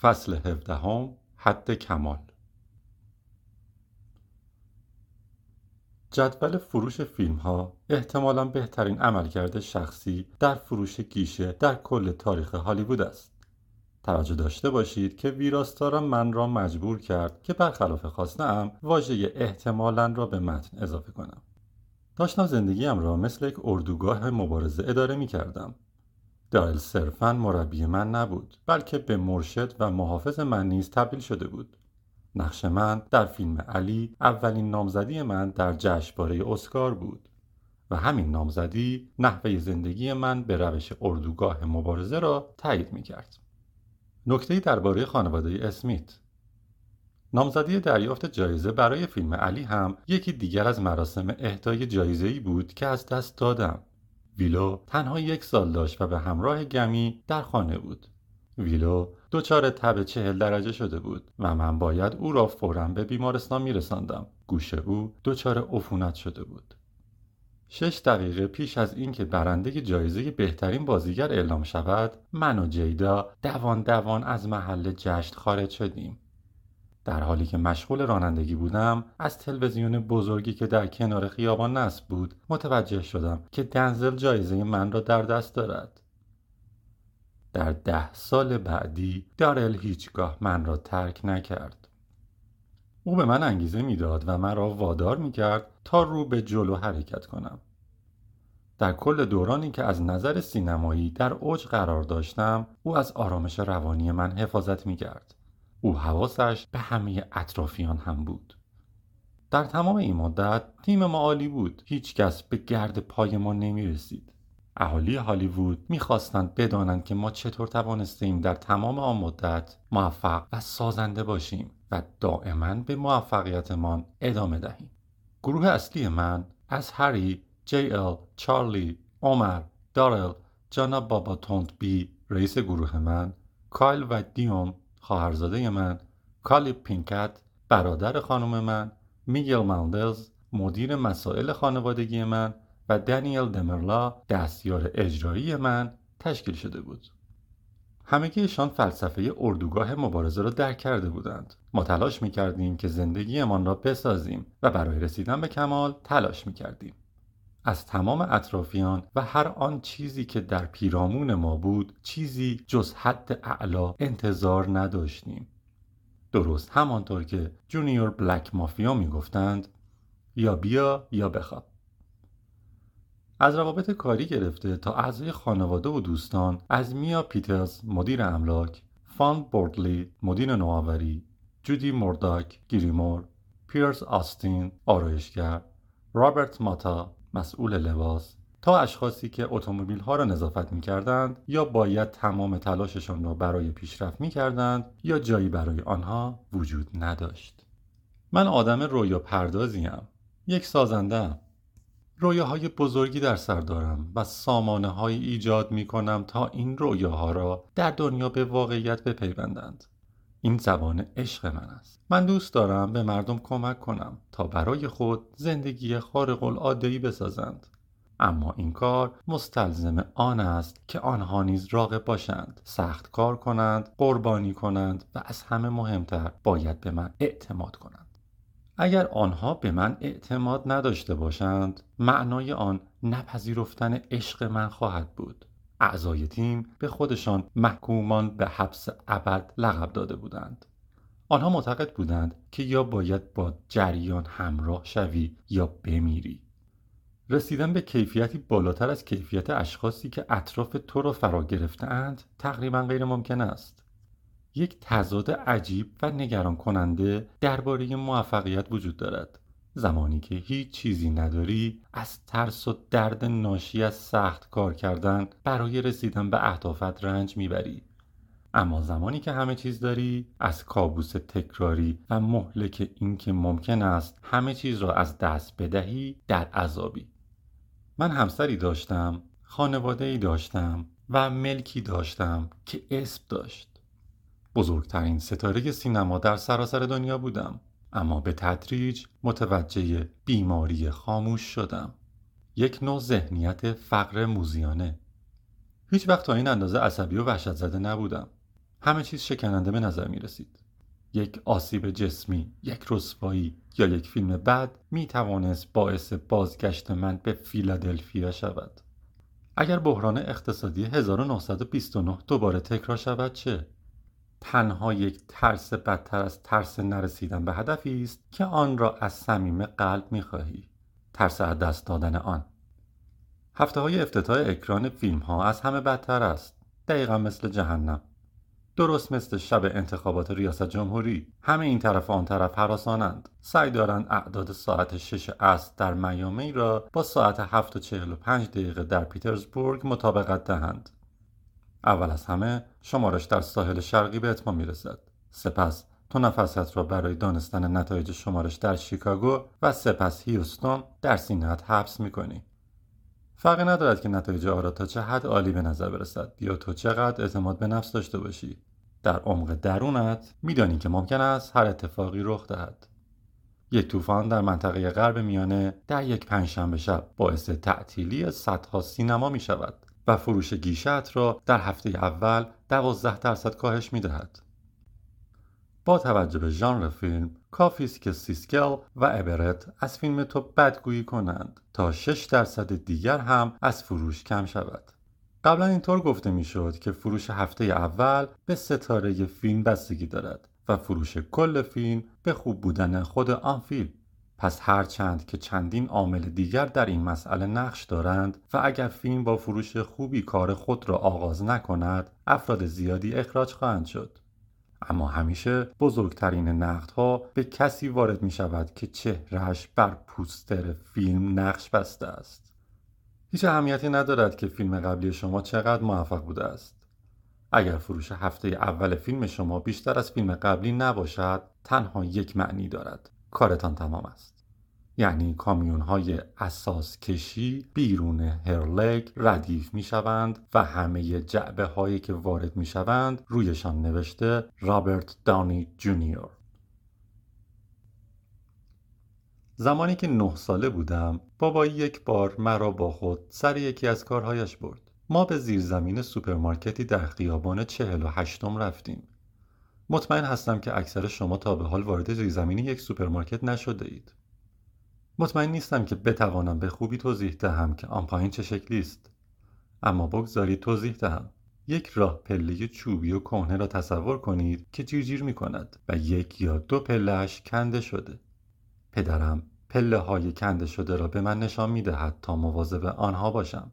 فصل هفدهم حد کمال جدول فروش فیلم ها احتمالا بهترین عملکرد شخصی در فروش گیشه در کل تاریخ هالیوود است. توجه داشته باشید که ویراستارم من را مجبور کرد که برخلاف خواستم واژه احتمالا را به متن اضافه کنم. داشتم زندگیم را مثل یک اردوگاه مبارزه اداره می کردم. دایل صرفا مربی من نبود بلکه به مرشد و محافظ من نیز تبدیل شده بود. نقش من در فیلم علی اولین نامزدی من در جشنواره اسکار بود و همین نامزدی نحوه زندگی من به روش اردوگاه مبارزه را تایید می کرد. نکته درباره خانواده اسمیت نامزدی دریافت جایزه برای فیلم علی هم یکی دیگر از مراسم اهدای جایزه بود که از دست دادم. ویلو تنها یک سال داشت و به همراه گمی در خانه بود. ویلو دچار تب چهل درجه شده بود و من باید او را فورا به بیمارستان میرساندم. گوش او دچار عفونت شده بود. شش دقیقه پیش از اینکه برنده جایزه بهترین بازیگر اعلام شود من و جیدا دوان دوان از محل جشن خارج شدیم. در حالی که مشغول رانندگی بودم از تلویزیون بزرگی که در کنار خیابان نصب بود متوجه شدم که دنزل جایزه من را در دست دارد. در ده سال بعدی دارل هیچگاه من را ترک نکرد. او به من انگیزه می‌داد و مرا وادار می‌کرد تا رو به جلو حرکت کنم. در کل دورانی که از نظر سینمایی در اوج قرار داشتم او از آرامش روانی من حفاظت می‌کرد. او حواسش به همه اطرافیان هم بود. در تمام این مدت تیم ما عالی بود. هیچکس به گرد پای ما نمی رسید اهالی هالیوود می‌خواستند بدانند که ما چطور توانستیم در تمام آن مدت موفق و سازنده باشیم و دائما به موفقیتمان ادامه دهیم. گروه اصلی من از هری، جی ال، چارلی، عمر، دارل، جانا بابا تونت بی رئیس گروه من، کایل و دیون خواهرزاده من، کالی پینکت برادر خانم من، میگل مالدز مدیر مسائل خانوادگی من و دنیل دمرلا دستیار اجرایی من تشکیل شده بود. همگیشان فلسفه اردوگاه مبارزه را درک کرده بودند. ما تلاش می کردیم که زندگیمان را بسازیم و برای رسیدن به کمال تلاش می کردیم. از تمام اطرافیان و هر آن چیزی که در پیرامون ما بود چیزی جز حد اعلا انتظار نداشتیم. درست همانطور که جونیور بلک مافیا می گفتند یا بیا یا بخواب. از روابط کاری گرفته تا اعضای خانواده و دوستان از میا پیترز مدیر املاک فان بوردلی مدیر نوآوری جودی مورداک گیریمور پیرس آستین آرایشگر رابرت ماتا مسئول لباس تا اشخاصی که اتومبیل ها را نظافت می کردند یا باید تمام تلاششان را برای پیشرفت می کردند یا جایی برای آنها وجود نداشت. من آدم رویا پردازیم. یک سازنده رویاهای بزرگی در سر دارم و سامانه های ایجاد می کنم تا این رویاها را در دنیا به واقعیت بپیوندند. این زبان عشق من است. من دوست دارم به مردم کمک کنم تا برای خود زندگی خارق العاده بسازند. اما این کار مستلزم آن است که آنها نیز راقب باشند سخت کار کنند قربانی کنند و از همه مهمتر باید به من اعتماد کنند اگر آنها به من اعتماد نداشته باشند معنای آن نپذیرفتن عشق من خواهد بود اعضای تیم به خودشان محکومان به حبس ابد لقب داده بودند. آنها معتقد بودند که یا باید با جریان همراه شوی یا بمیری. رسیدن به کیفیتی بالاتر از کیفیت اشخاصی که اطراف تو را فرا گرفتهاند تقریبا غیر ممکن است. یک تضاد عجیب و نگران کننده درباره موفقیت وجود دارد. زمانی که هیچ چیزی نداری از ترس و درد ناشی از سخت کار کردن برای رسیدن به اهدافت رنج می‌بری. اما زمانی که همه چیز داری از کابوس تکراری و مهلک اینکه ممکن است همه چیز را از دست بدهی در عذابی. من همسری داشتم خانواده ای داشتم و ملکی داشتم که اسم داشت. بزرگترین ستاره سینما در سراسر دنیا بودم. اما به تدریج متوجه بیماری خاموش شدم یک نوع ذهنیت فقر موزیانه هیچ وقت تا این اندازه عصبی و وحشت زده نبودم همه چیز شکننده به نظر می رسید. یک آسیب جسمی، یک رسوایی یا یک فیلم بد می توانست باعث بازگشت من به فیلادلفیا شود. اگر بحران اقتصادی 1929 دوباره تکرار شود چه؟ تنها یک ترس بدتر از ترس نرسیدن به هدفی است که آن را از صمیم قلب خواهی. ترس از دست دادن آن. هفته های افتتاح اکران فیلم ها از همه بدتر است. دقیقا مثل جهنم. درست مثل شب انتخابات ریاست جمهوری. همه این طرف و آن طرف حراسانند. سعی دارند اعداد ساعت شش است در میامی را با ساعت هفت و چهل و پنج دقیقه در پیترزبورگ مطابقت دهند. اول از همه شمارش در ساحل شرقی به اتمام می‌رسد. سپس تو نفست را برای دانستن نتایج شمارش در شیکاگو و سپس هیوستون در سینت حبس می‌کنی. فرقی ندارد که نتایج آرا تا چه حد عالی به نظر برسد یا تو چقدر اعتماد به نفس داشته باشی. در عمق درونت میدانی که ممکن است هر اتفاقی رخ دهد. یک طوفان در منطقه غرب میانه در یک پنجشنبه شب باعث تعطیلی صدها سینما می شود و فروش گیشت را در هفته اول دوازده درصد کاهش می دهد. با توجه به ژانر فیلم کافی است که سیسکل و ابرت از فیلم تو بدگویی کنند تا 6 درصد دیگر هم از فروش کم شود قبلا اینطور گفته می‌شد که فروش هفته اول به ستاره فیلم بستگی دارد و فروش کل فیلم به خوب بودن خود آن فیلم پس هرچند که چندین عامل دیگر در این مسئله نقش دارند و اگر فیلم با فروش خوبی کار خود را آغاز نکند افراد زیادی اخراج خواهند شد. اما همیشه بزرگترین نقدها به کسی وارد می شود که چهرهش بر پوستر فیلم نقش بسته است. هیچ اهمیتی ندارد که فیلم قبلی شما چقدر موفق بوده است. اگر فروش هفته اول فیلم شما بیشتر از فیلم قبلی نباشد تنها یک معنی دارد. کارتان تمام است. یعنی کامیون های اساس کشی بیرون هرلگ ردیف می شوند و همه جعبه هایی که وارد می شوند رویشان نوشته رابرت دانی جونیور. زمانی که نه ساله بودم بابایی یک بار مرا با خود سر یکی از کارهایش برد. ما به زیرزمین سوپرمارکتی در خیابان چهل و هشتم رفتیم. مطمئن هستم که اکثر شما تا به حال وارد زیرزمین یک سوپرمارکت نشده اید. مطمئن نیستم که بتوانم به خوبی توضیح دهم که آن پایین چه شکلی است. اما بگذارید توضیح دهم. یک راه پله چوبی و کهنه را تصور کنید که جیرجیر می کند و یک یا دو پلهش کنده شده. پدرم پله های کنده شده را به من نشان می دهد تا مواظب آنها باشم.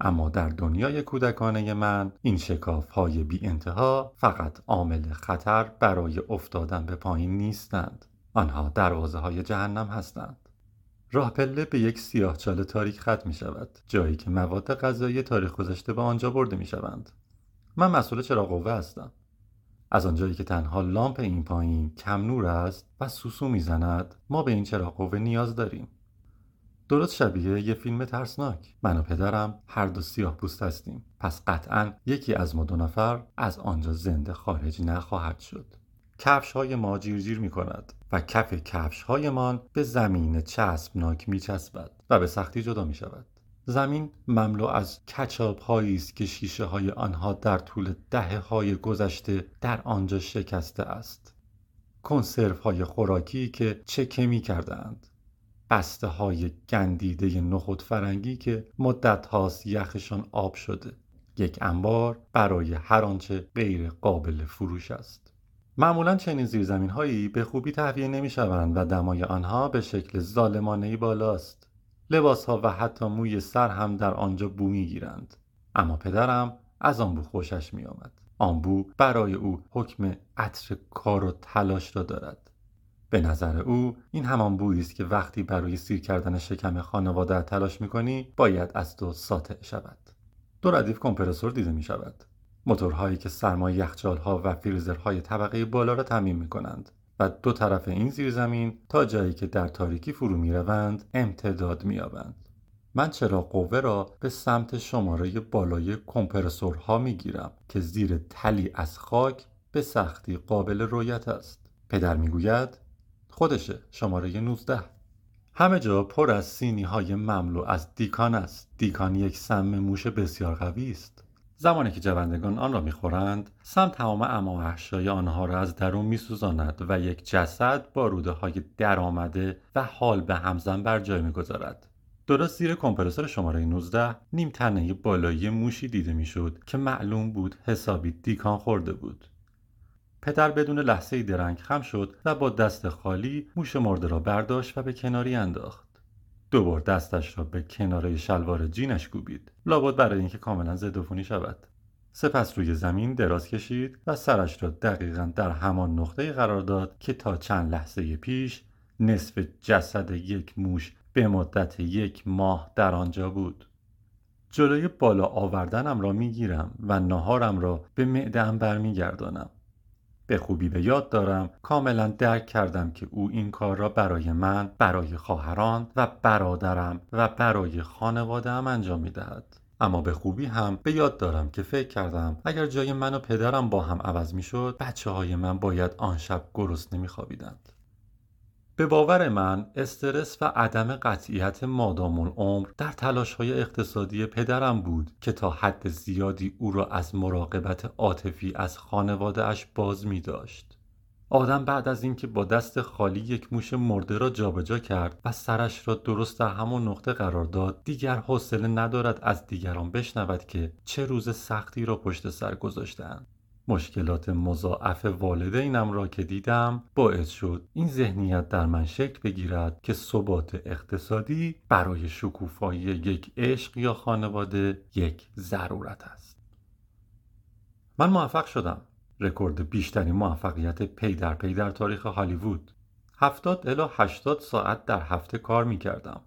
اما در دنیای کودکانه من این شکاف های بی انتها فقط عامل خطر برای افتادن به پایین نیستند. آنها دروازه های جهنم هستند. راه پله به یک سیاهچاله تاریک ختم می شود جایی که مواد غذایی تاریخ گذشته به آنجا برده می شوند من مسئول چراغ قوه هستم. از آنجایی که تنها لامپ این پایین کم نور است و سوسو می‌زند ما به این چراغ قوه نیاز داریم. درست شبیه یه فیلم ترسناک من و پدرم هر دو سیاه پوست هستیم پس قطعا یکی از ما دو نفر از آنجا زنده خارج نخواهد شد کفش های ما جیر جیر می کند و کف کفش هایمان به زمین چسبناک می چسبد و به سختی جدا می شود. زمین مملو از کچاب است که شیشه های آنها در طول دهه های گذشته در آنجا شکسته است. کنسرو های خوراکی که چکه می کردند. بسته های گندیده نخود فرنگی که مدت هاست یخشان آب شده. یک انبار برای هر آنچه غیر قابل فروش است. معمولا چنین زیرزمین هایی به خوبی تهویه نمی شوند و دمای آنها به شکل ظالمانه بالاست. لباس ها و حتی موی سر هم در آنجا بو می گیرند. اما پدرم از آن بو خوشش می آمد. آن بو برای او حکم عطر کار و تلاش را دارد. به نظر او این همان بویی است که وقتی برای سیر کردن شکم خانواده تلاش می کنی باید از تو ساطع شود. دو ردیف کمپرسور دیده می شود. موتورهایی که سرمای یخچالها و فریزرهای طبقه بالا را تعمین می کنند و دو طرف این زیرزمین تا جایی که در تاریکی فرو می روند امتداد می. من چرا قوه را به سمت شماره بالای کمپرسورها می گیرم که زیر تلی از خاک به سختی قابل رویت است. پدر می گوید خودشه. شماره 19 همه جا پر از سینی های مملو از دیکان است. دیکان یک سم موش بسیار قوی است. زمانی که جوندگان آن را می‌خورند سم تمام اماحشای آنها را از درون میسوزاند و یک جسد با روده های درآمده و حال به همزن بر جای می‌گذارد. درست زیر کمپرسور شماره 19 نیم تنه بالایی موشی دیده می‌شد که معلوم بود حسابی دیکان خورده بود. پدر بدون لحظه درنگ خم شد و با دست خالی موش مرده را برداشت و به کناری انداخت. دوبار دستش را به کناره شلوار جینش کوبید. لابد برای اینکه کاملا ضدعفونی شود. سپس روی زمین دراز کشید و سرش را دقیقا در همان نقطه قرار داد که تا چند لحظه پیش نصف جسد یک موش به مدت یک ماه در آنجا بود. جلوی بالا آوردنم را می‌گیرم و نهارم را به معدهام برمیگردانم. به خوبی به یاد دارم کاملا درک کردم که او این کار را برای من برای خواهران و برادرم و برای خانوادهام انجام می دهد. اما به خوبی هم به یاد دارم که فکر کردم اگر جای من و پدرم با هم عوض می شد بچه های من باید آن شب گرسنه می خوابیدند. به باور من استرس و عدم قطعیت مادام العمر در تلاش های اقتصادی پدرم بود که تا حد زیادی او را از مراقبت عاطفی از خانواده اش باز می داشت. آدم بعد از اینکه با دست خالی یک موش مرده را جابجا کرد و سرش را درست در همان نقطه قرار داد دیگر حوصله ندارد از دیگران بشنود که چه روز سختی را پشت سر گذاشتهاند مشکلات مضاعف والدینم را که دیدم باعث شد این ذهنیت در من شکل بگیرد که ثبات اقتصادی برای شکوفایی یک عشق یا خانواده یک ضرورت است. من موفق شدم. رکورد بیشترین موفقیت پی در پی در تاریخ هالیوود. 70 الی 80 ساعت در هفته کار می کردم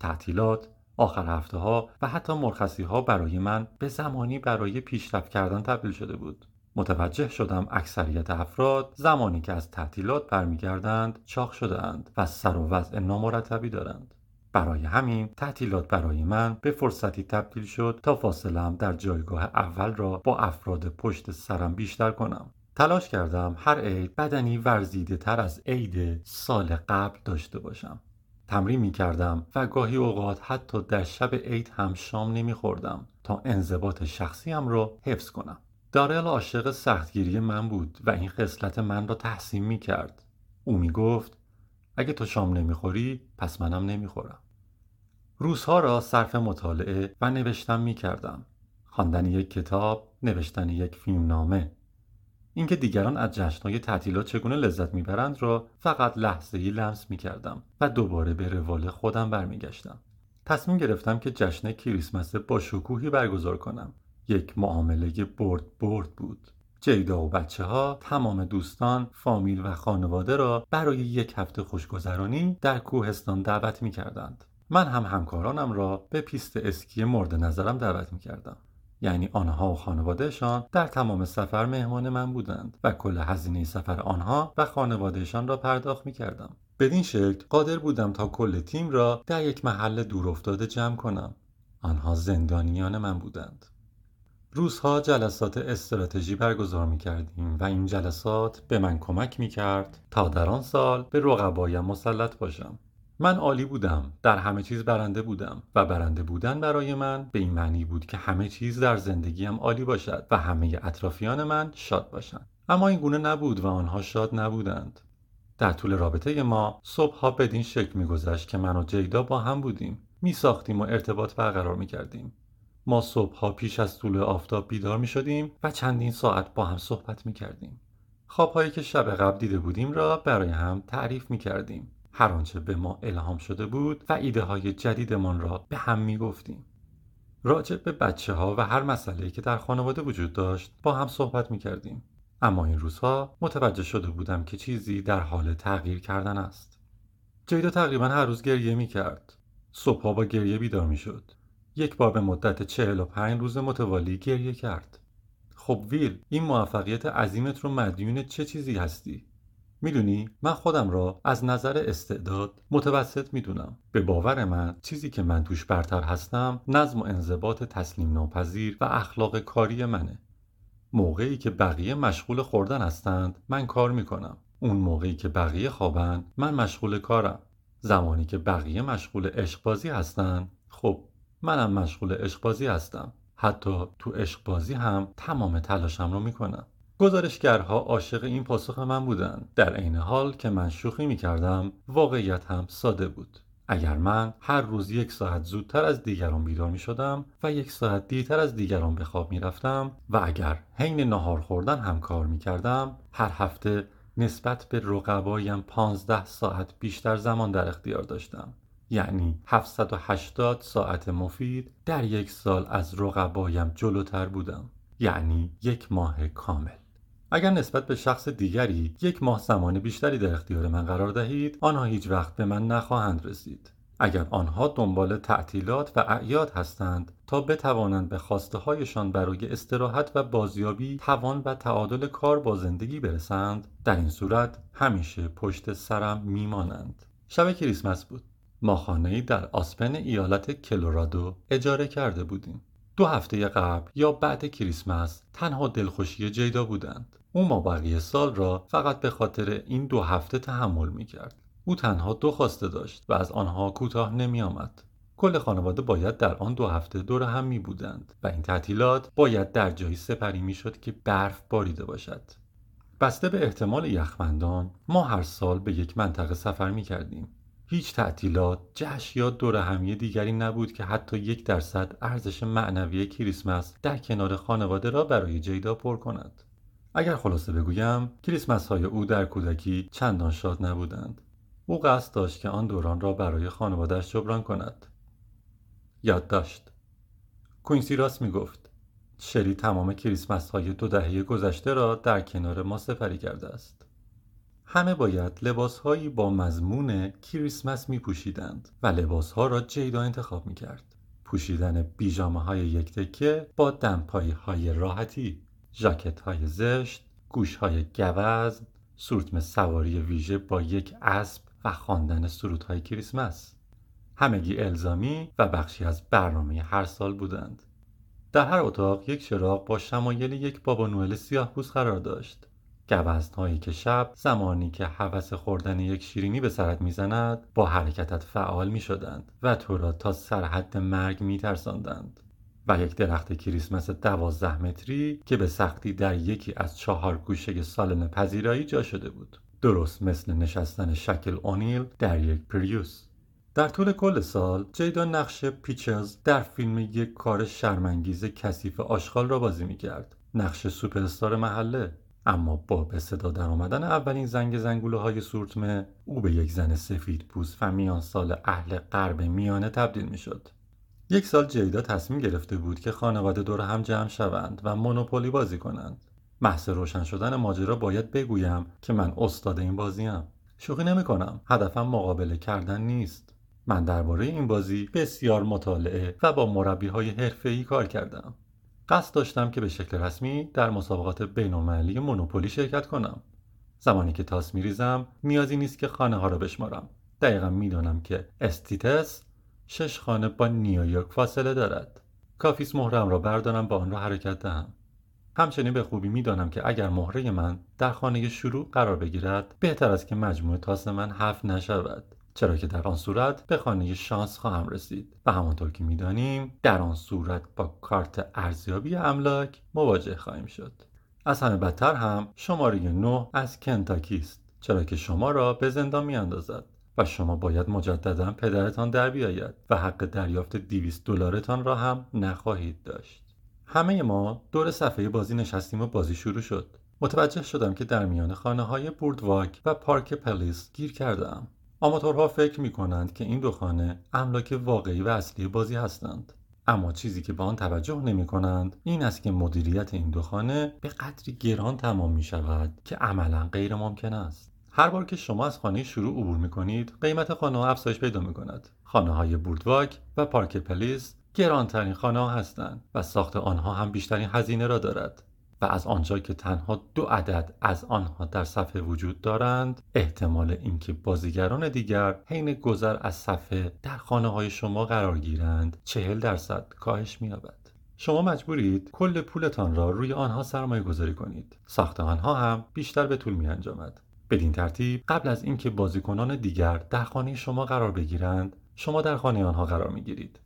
تعطیلات آخر هفته ها و حتی مرخصی ها برای من به زمانی برای پیشرفت کردن تبدیل شده بود. متوجه شدم اکثریت افراد زمانی که از تعطیلات برمیگردند چاق شده اند و سر و وضع نامرتبی دارند. برای همین تعطیلات برای من به فرصتی تبدیل شد تا فاصلم در جایگاه اول را با افراد پشت سرم بیشتر کنم. تلاش کردم هر عید بدنی ورزیده تر از عید سال قبل داشته باشم. تمرین می کردم و گاهی اوقات حتی در شب عید هم شام نمی خوردم تا انضباط شخصیم را حفظ کنم. دارل عاشق سختگیری من بود و این خصلت من را تحسین می کرد. او می گفت اگه تو شام نمی‌خوری پس منم نمی‌خورم. روزها را صرف مطالعه و نوشتن می کردم. خواندن یک کتاب، نوشتن یک فیلم نامه. اینکه دیگران از جشنهای تعطیلات چگونه لذت می‌برند را فقط لحظه ای لمس می کردم و دوباره به روال خودم برمیگشتم. تصمیم گرفتم که جشن کریسمس با شکوهی برگزار کنم یک معامله برد برد بود جیدا و بچه ها تمام دوستان، فامیل و خانواده را برای یک هفته خوشگذرانی در کوهستان دعوت می کردند. من هم همکارانم را به پیست اسکی مورد نظرم دعوت می کردم. یعنی آنها و خانوادهشان در تمام سفر مهمان من بودند و کل هزینه سفر آنها و خانوادهشان را پرداخت می کردم. بدین شکل قادر بودم تا کل تیم را در یک محل دور افتاده جمع کنم. آنها زندانیان من بودند. روزها جلسات استراتژی برگزار می کردیم و این جلسات به من کمک می کرد تا در آن سال به رقبایم مسلط باشم. من عالی بودم در همه چیز برنده بودم و برنده بودن برای من به این معنی بود که همه چیز در زندگیم عالی باشد و همه اطرافیان من شاد باشند. اما این گونه نبود و آنها شاد نبودند. در طول رابطه ما صبحها بدین شکل میگذشت که من و جیدا با هم بودیم. می ساختیم و ارتباط برقرار می کردیم ما صبحها پیش از طول آفتاب بیدار می شدیم و چندین ساعت با هم صحبت می کردیم. خوابهایی که شب قبل دیده بودیم را برای هم تعریف می کردیم. هر آنچه به ما الهام شده بود و ایده های جدیدمان را به هم می گفتیم. راجع به بچه ها و هر مسئله که در خانواده وجود داشت با هم صحبت می کردیم. اما این روزها متوجه شده بودم که چیزی در حال تغییر کردن است. جیدا تقریبا هر روز گریه می کرد. صبحها با گریه بیدار می شد. یک بار به مدت چهل و پنج روز متوالی گریه کرد. خب ویل این موفقیت عظیمت رو مدیون چه چیزی هستی؟ می‌دونی من خودم را از نظر استعداد متوسط می‌دونم. به باور من چیزی که من توش برتر هستم نظم و انضباط تسلیم ناپذیر و اخلاق کاری منه. موقعی که بقیه مشغول خوردن هستند من کار می‌کنم. اون موقعی که بقیه خوابن من مشغول کارم. زمانی که بقیه مشغول عشقبازی هستند خب منم مشغول عشقبازی هستم. حتی تو عشق بازی هم تمام تلاشم رو می‌کنم. گزارشگرها عاشق این پاسخ من بودند در عین حال که من شوخی می‌کردم واقعیت هم ساده بود. اگر من هر روز یک ساعت زودتر از دیگران بیدار می شدم و یک ساعت دیرتر از دیگران به خواب می رفتم و اگر حین نهار خوردن هم کار می کردم هر هفته نسبت به رقبایم 15 ساعت بیشتر زمان در اختیار داشتم. یعنی 780 ساعت مفید در یک سال از رقبایم جلوتر بودم. یعنی یک ماه کامل. اگر نسبت به شخص دیگری یک ماه زمان بیشتری در اختیار من قرار دهید آنها هیچ وقت به من نخواهند رسید. اگر آنها دنبال تعطیلات و اعیاد هستند تا بتوانند به خواسته هایشان برای استراحت و بازیابی توان و تعادل کار با زندگی برسند در این صورت همیشه پشت سرم میمانند. شب کریسمس بود. ما خانه در آسپن ایالت کلورادو اجاره کرده بودیم دو هفته قبل یا بعد کریسمس تنها دلخوشی جیدا بودند او ما بقیه سال را فقط به خاطر این دو هفته تحمل می کرد. او تنها دو خواسته داشت و از آنها کوتاه نمی آمد. کل خانواده باید در آن دو هفته دور هم می بودند و این تعطیلات باید در جایی سپری می شد که برف باریده باشد. بسته به احتمال یخبندان ما هر سال به یک منطقه سفر می کردیم. هیچ تعطیلات، جشن یا دور همی دیگری نبود که حتی یک درصد ارزش معنوی کریسمس در کنار خانواده را برای جیدا پر کند. اگر خلاصه بگویم کریسمس های او در کودکی چندان شاد نبودند. او قصد داشت که آن دوران را برای خانوادهش جبران کند. یاد داشت. کوینسی راست می گفت شری تمام کریسمس های دو دهه گذشته را در کنار ما سپری کرده است. همه باید لباس هایی با مضمون کریسمس می پوشیدند و لباس ها را جیدا انتخاب می کرد. پوشیدن بیجامه های یک تکه با دمپایی های راحتی ژاکت های زشت، گوش های گوز، سورتم سواری ویژه با یک اسب و خواندن سرودهای کریسمس. همگی الزامی و بخشی از برنامه هر سال بودند. در هر اتاق یک چراغ با شمایل یک بابا نوئل سیاه قرار داشت. گوزنهایی که شب زمانی که هوس خوردن یک شیرینی به سرت می‌زند با حرکتت فعال می شدند و تو را تا سرحد مرگ می ترساندند. و یک درخت کریسمس دوازده متری که به سختی در یکی از چهار گوشه سالن پذیرایی جا شده بود. درست مثل نشستن شکل اونیل در یک پریوس. در طول کل سال جیدا نقش پیچرز در فیلم یک کار شرمنگیز کثیف آشغال را بازی می‌کرد. نقش سوپرستار محله اما با به صدا در آمدن اولین زنگ زنگوله های سورتمه او به یک زن سفید پوست و میان سال اهل غرب میانه تبدیل می شد. یک سال جیدا تصمیم گرفته بود که خانواده دور هم جمع شوند و مونوپولی بازی کنند. محض روشن شدن ماجرا باید بگویم که من استاد این بازیم شوخی نمی کنم هدفم مقابله کردن نیست. من درباره این بازی بسیار مطالعه و با مربی های حرفه‌ای کار کردم. قصد داشتم که به شکل رسمی در مسابقات بینالمللی مونوپولی شرکت کنم. زمانی که تاس میریزم نیازی نیست که خانه ها را بشمارم. دقیقا می‌دانم که استیتس شش خانه با نیویورک فاصله دارد. کافیست مهرم را بردارم و آن را حرکت دهم. همچنین به خوبی می‌دانم که اگر مهره من در خانه شروع قرار بگیرد بهتر است که مجموع تاس من هفت نشود. چرا که در آن صورت به خانه شانس خواهم رسید و همانطور که می‌دانیم در آن صورت با کارت ارزیابی املاک مواجه خواهیم شد. از همه بدتر هم شماره 9 از کنتاکی است چرا که شما را به زندان میاندازد و شما باید مجددا پدرتان در بیاید و حق دریافت 200 دلارتان را هم نخواهید داشت. همه ما دور صفحه بازی نشستیم و بازی شروع شد. متوجه شدم که در میان خانه های بوردواک و پارک پلیس گیر کردم آماتورها فکر می کنند که این دو خانه املاک واقعی و اصلی بازی هستند. اما چیزی که به آن توجه نمی کنند این است که مدیریت این دو خانه به قدری گران تمام می شود که عملا غیر ممکن است. هر بار که شما از خانه شروع عبور می کنید قیمت خانه ها افزایش پیدا می کند خانه های بوردواک و پارک پلیس گرانترین خانه ها هستند و ساخت آنها هم بیشترین هزینه را دارد. و از آنجا که تنها دو عدد از آنها در صفحه وجود دارند احتمال اینکه بازیگران دیگر حین گذر از صفحه در خانه های شما قرار گیرند چهل درصد کاهش مییابد. شما مجبورید کل پولتان را روی آنها سرمایه گذاری کنید. ساخت آنها هم بیشتر به طول می انجامد بدین ترتیب قبل از اینکه بازیکنان دیگر در خانه شما قرار بگیرند شما در خانه آنها قرار می‌گیرید.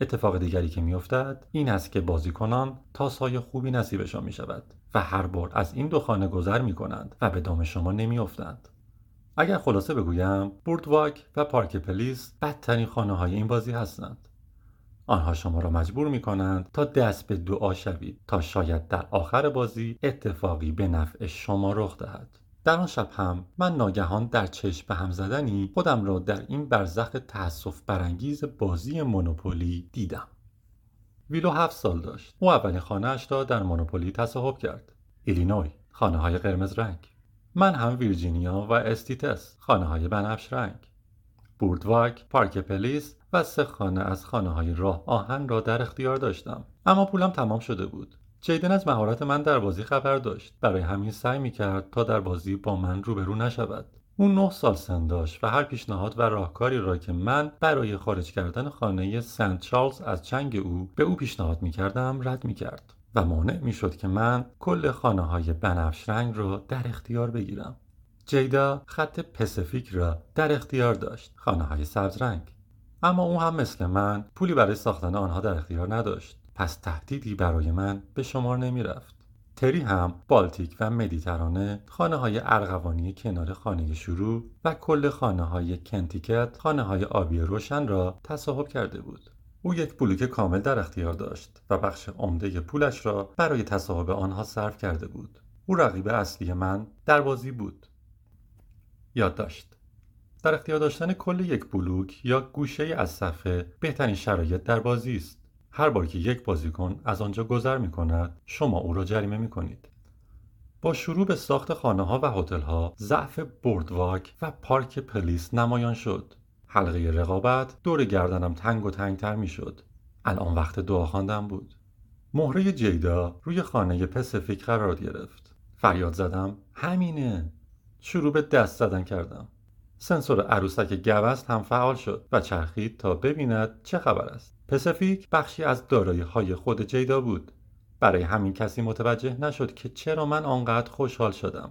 اتفاق دیگری که میافتد این است که بازیکنان تاسهای خوبی نصیبشان می شود و هر بار از این دو خانه گذر می کنند و به دام شما نمیافتند. اگر خلاصه بگویم بوردواک و پارک پلیس بدترین خانه های این بازی هستند. آنها شما را مجبور می کنند تا دست به دعا شوید تا شاید در آخر بازی اتفاقی به نفع شما رخ دهد. در آن شب هم من ناگهان در چشم به هم زدنی خودم را در این برزخ تأسف برانگیز بازی مونوپولی دیدم. ویلو هفت سال داشت. او اولین خانهاش را در مونوپولی تصاحب کرد. ایلینوی خانه های قرمز رنگ. من هم ویرجینیا و استیتس خانه های بنفش رنگ. بوردواک، پارک پلیس و سه خانه از خانه های راه آهن را در اختیار داشتم. اما پولم تمام شده بود. جیدن از مهارت من در بازی خبر داشت. برای همین سعی می کرد تا در بازی با من روبرو نشود. او نه سال سن داشت و هر پیشنهاد و راهکاری را که من برای خارج کردن خانه سنت چارلز از چنگ او به او پیشنهاد می کردم رد می کرد و مانع می که من کل خانه های بنفش رنگ را در اختیار بگیرم. جیدا خط پسفیک را در اختیار داشت خانه های سبز رنگ اما او هم مثل من پولی برای ساختن آنها در اختیار نداشت. پس تهدیدی برای من به شمار نمی رفت. تری هم بالتیک و مدیترانه خانه های ارغوانی کنار خانه شروع و کل خانه های کنتیکت خانه های آبی روشن را تصاحب کرده بود. او یک بلوک کامل در اختیار داشت و بخش عمده پولش را برای تصاحب آنها صرف کرده بود. او رقیب اصلی من در بازی بود. یاد داشت. در اختیار داشتن کل یک بلوک یا گوشه از صفحه بهترین شرایط در بازی است. هر بار که یک بازیکن از آنجا گذر می کند شما او را جریمه می کنید. با شروع به ساخت خانه ها و هتل ها ضعف بردواک و پارک پلیس نمایان شد. حلقه رقابت دور گردنم تنگ و تنگتر می شد. الان وقت دعا خواندن بود. مهره جیدا روی خانه پسفیک قرار گرفت. فریاد زدم همینه. شروع به دست زدن کردم. سنسور عروسک گوست هم فعال شد و چرخید تا ببیند چه خبر است. پسفیک بخشی از دارایی های خود جیدا بود. برای همین کسی متوجه نشد که چرا من آنقدر خوشحال شدم.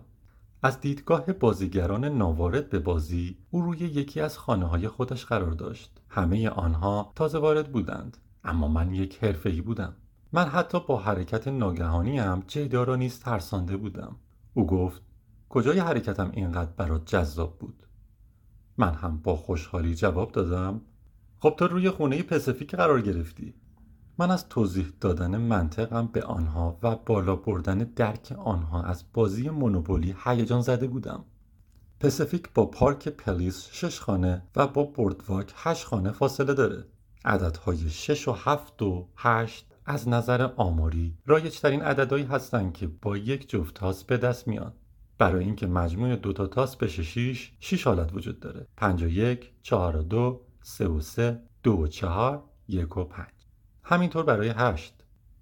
از دیدگاه بازیگران ناوارد به بازی او روی یکی از خانه های خودش قرار داشت. همه آنها تازه وارد بودند. اما من یک حرفه‌ای بودم. من حتی با حرکت ناگهانی هم جیدا را نیز ترسانده بودم. او گفت کجای حرکتم اینقدر برات جذاب بود؟ من هم با خوشحالی جواب دادم خب تو روی خونه پسفیک قرار گرفتی. من از توضیح دادن منطقم به آنها و بالا بردن درک آنها از بازی مونوپولی هیجان زده بودم. پسفیک با پارک پلیس شش خانه و با بردواک هشت خانه فاصله داره. عددهای شش و هفت و هشت از نظر آماری رایجترین عددهایی هستند که با یک جفت تاس به دست میان. برای اینکه مجموع دو تا تاس بشه 6 6 حالت وجود داره. 5 و 1 4 و 2 3 و 3 2 و 4 1 و 5 همینطور برای 8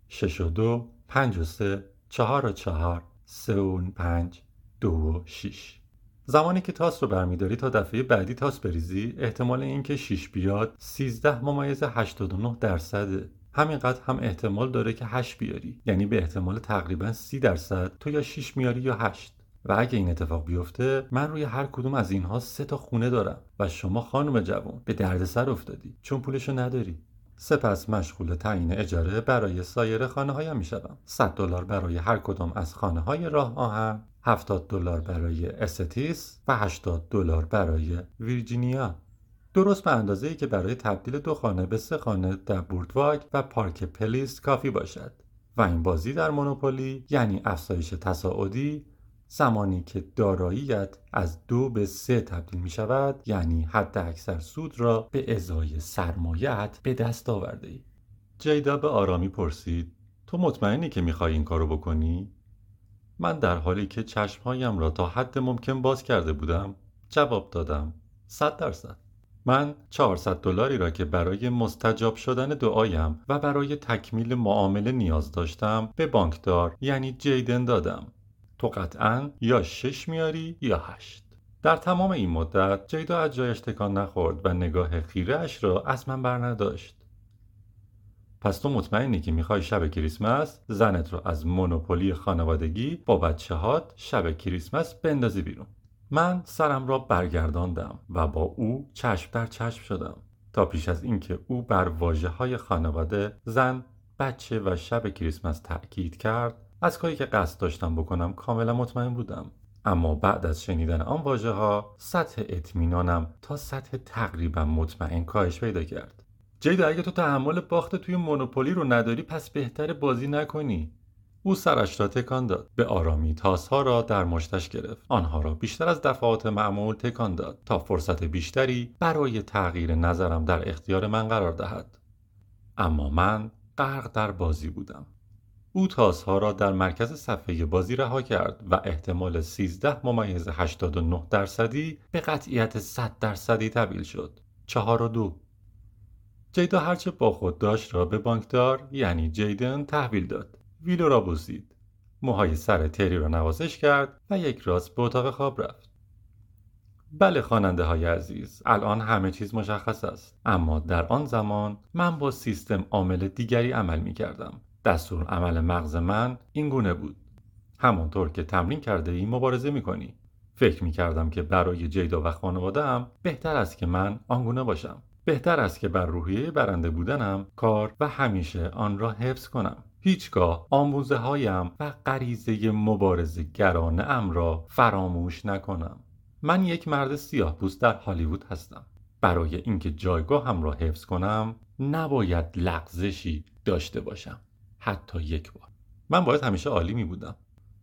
6 و 2 5 و 3 4 و 4 3 و 5 2 و 6 زمانی که تاس رو برمیداری تا دفعه بعدی تاس بریزی احتمال اینکه 6 بیاد 13 ممیز 89 درصده همینقدر هم احتمال داره که 8 بیاری. یعنی به احتمال تقریبا 30 درصد. تو یا 6 میاری یا 8 و اگه این اتفاق بیفته من روی هر کدوم از اینها سه تا خونه دارم و شما خانم جوان به دردسر افتادی. چون پولشو نداری. سپس مشغول تعیین اجاره برای سایر خانه هایم می شدم 100 دلار برای هر کدام از خانه های راه آهن 70 دلار برای استیتس و 80 دلار برای ویرجینیا. درست به اندازه ای که برای تبدیل دو خانه به سه خانه در بوردواک و پارک پلیس کافی باشد. و این بازی در مونوپولی یعنی افزایش تصاعدی زمانی که داراییت از دو به سه تبدیل می شود یعنی حد اکثر سود را به ازای سرمایت به دست آورده ای. جیدا به آرامی پرسید تو مطمئنی که می‌خوای این کارو بکنی؟ من در حالی که چشمهایم را تا حد ممکن باز کرده بودم جواب دادم صد درصد من 400 دلاری را که برای مستجاب شدن دعایم و برای تکمیل معامله نیاز داشتم به بانکدار یعنی جیدن دادم تو قطعا یا شش میاری یا هشت. در تمام این مدت جیدا از جایش تکان نخورد و نگاه خیره اش را از من بر نداشت پس تو مطمئنی که می‌خوای شب کریسمس زنت رو از مونوپولی خانوادگی با بچه هات شب کریسمس بندازی بیرون. من سرم را برگرداندم و با او چشم در چشم شدم تا پیش از اینکه او بر واجه های خانواده زن بچه و شب کریسمس تأکید کرد از کاری که قصد داشتم بکنم کاملا مطمئن بودم. اما بعد از شنیدن آن واژه ها سطح اطمینانم تا سطح تقریبا مطمئن کاهش پیدا کرد. جیدا اگه تو تحمل باخت توی مونوپولی رو نداری پس بهتر بازی نکنی. او سرش را تکان داد. به آرامی تاسها را در مشتش گرفت. آنها را بیشتر از دفعات معمول تکان داد تا فرصت بیشتری برای تغییر نظرم در اختیار من قرار دهد. اما من غرق در بازی بودم. او تاسها را در مرکز صفحه بازی رها کرد و احتمال 13 ممیز 89 درصدی به قطعیت 100 درصدی تبدیل شد. چهار و دو جیدا هرچه با خود داشت را به بانکدار یعنی جیدن تحویل داد. ویلو را بوسید. موهای سر تری را نوازش کرد و یک راست به اتاق خواب رفت. بله خواننده های عزیز الان همه چیز مشخص است اما در آن زمان من با سیستم عامل دیگری عمل می کردم دستور عمل مغز من این گونه بود. همانطور که تمرین کرده ای مبارزه می کنی فکر می کردم که برای جیدا و خانواده هم بهتر است که من آنگونه باشم. بهتر است که بر روحیه برنده بودنم کار و همیشه آن را حفظ کنم. هیچگاه آموزه هایم و غریزه مبارزه گرانه ام را فراموش نکنم. من یک مرد سیاه پوست در هالیوود هستم. برای اینکه جایگاه هم را حفظ کنم نباید لغزشی داشته باشم. حتی یک بار. من باید همیشه عالی می بودم.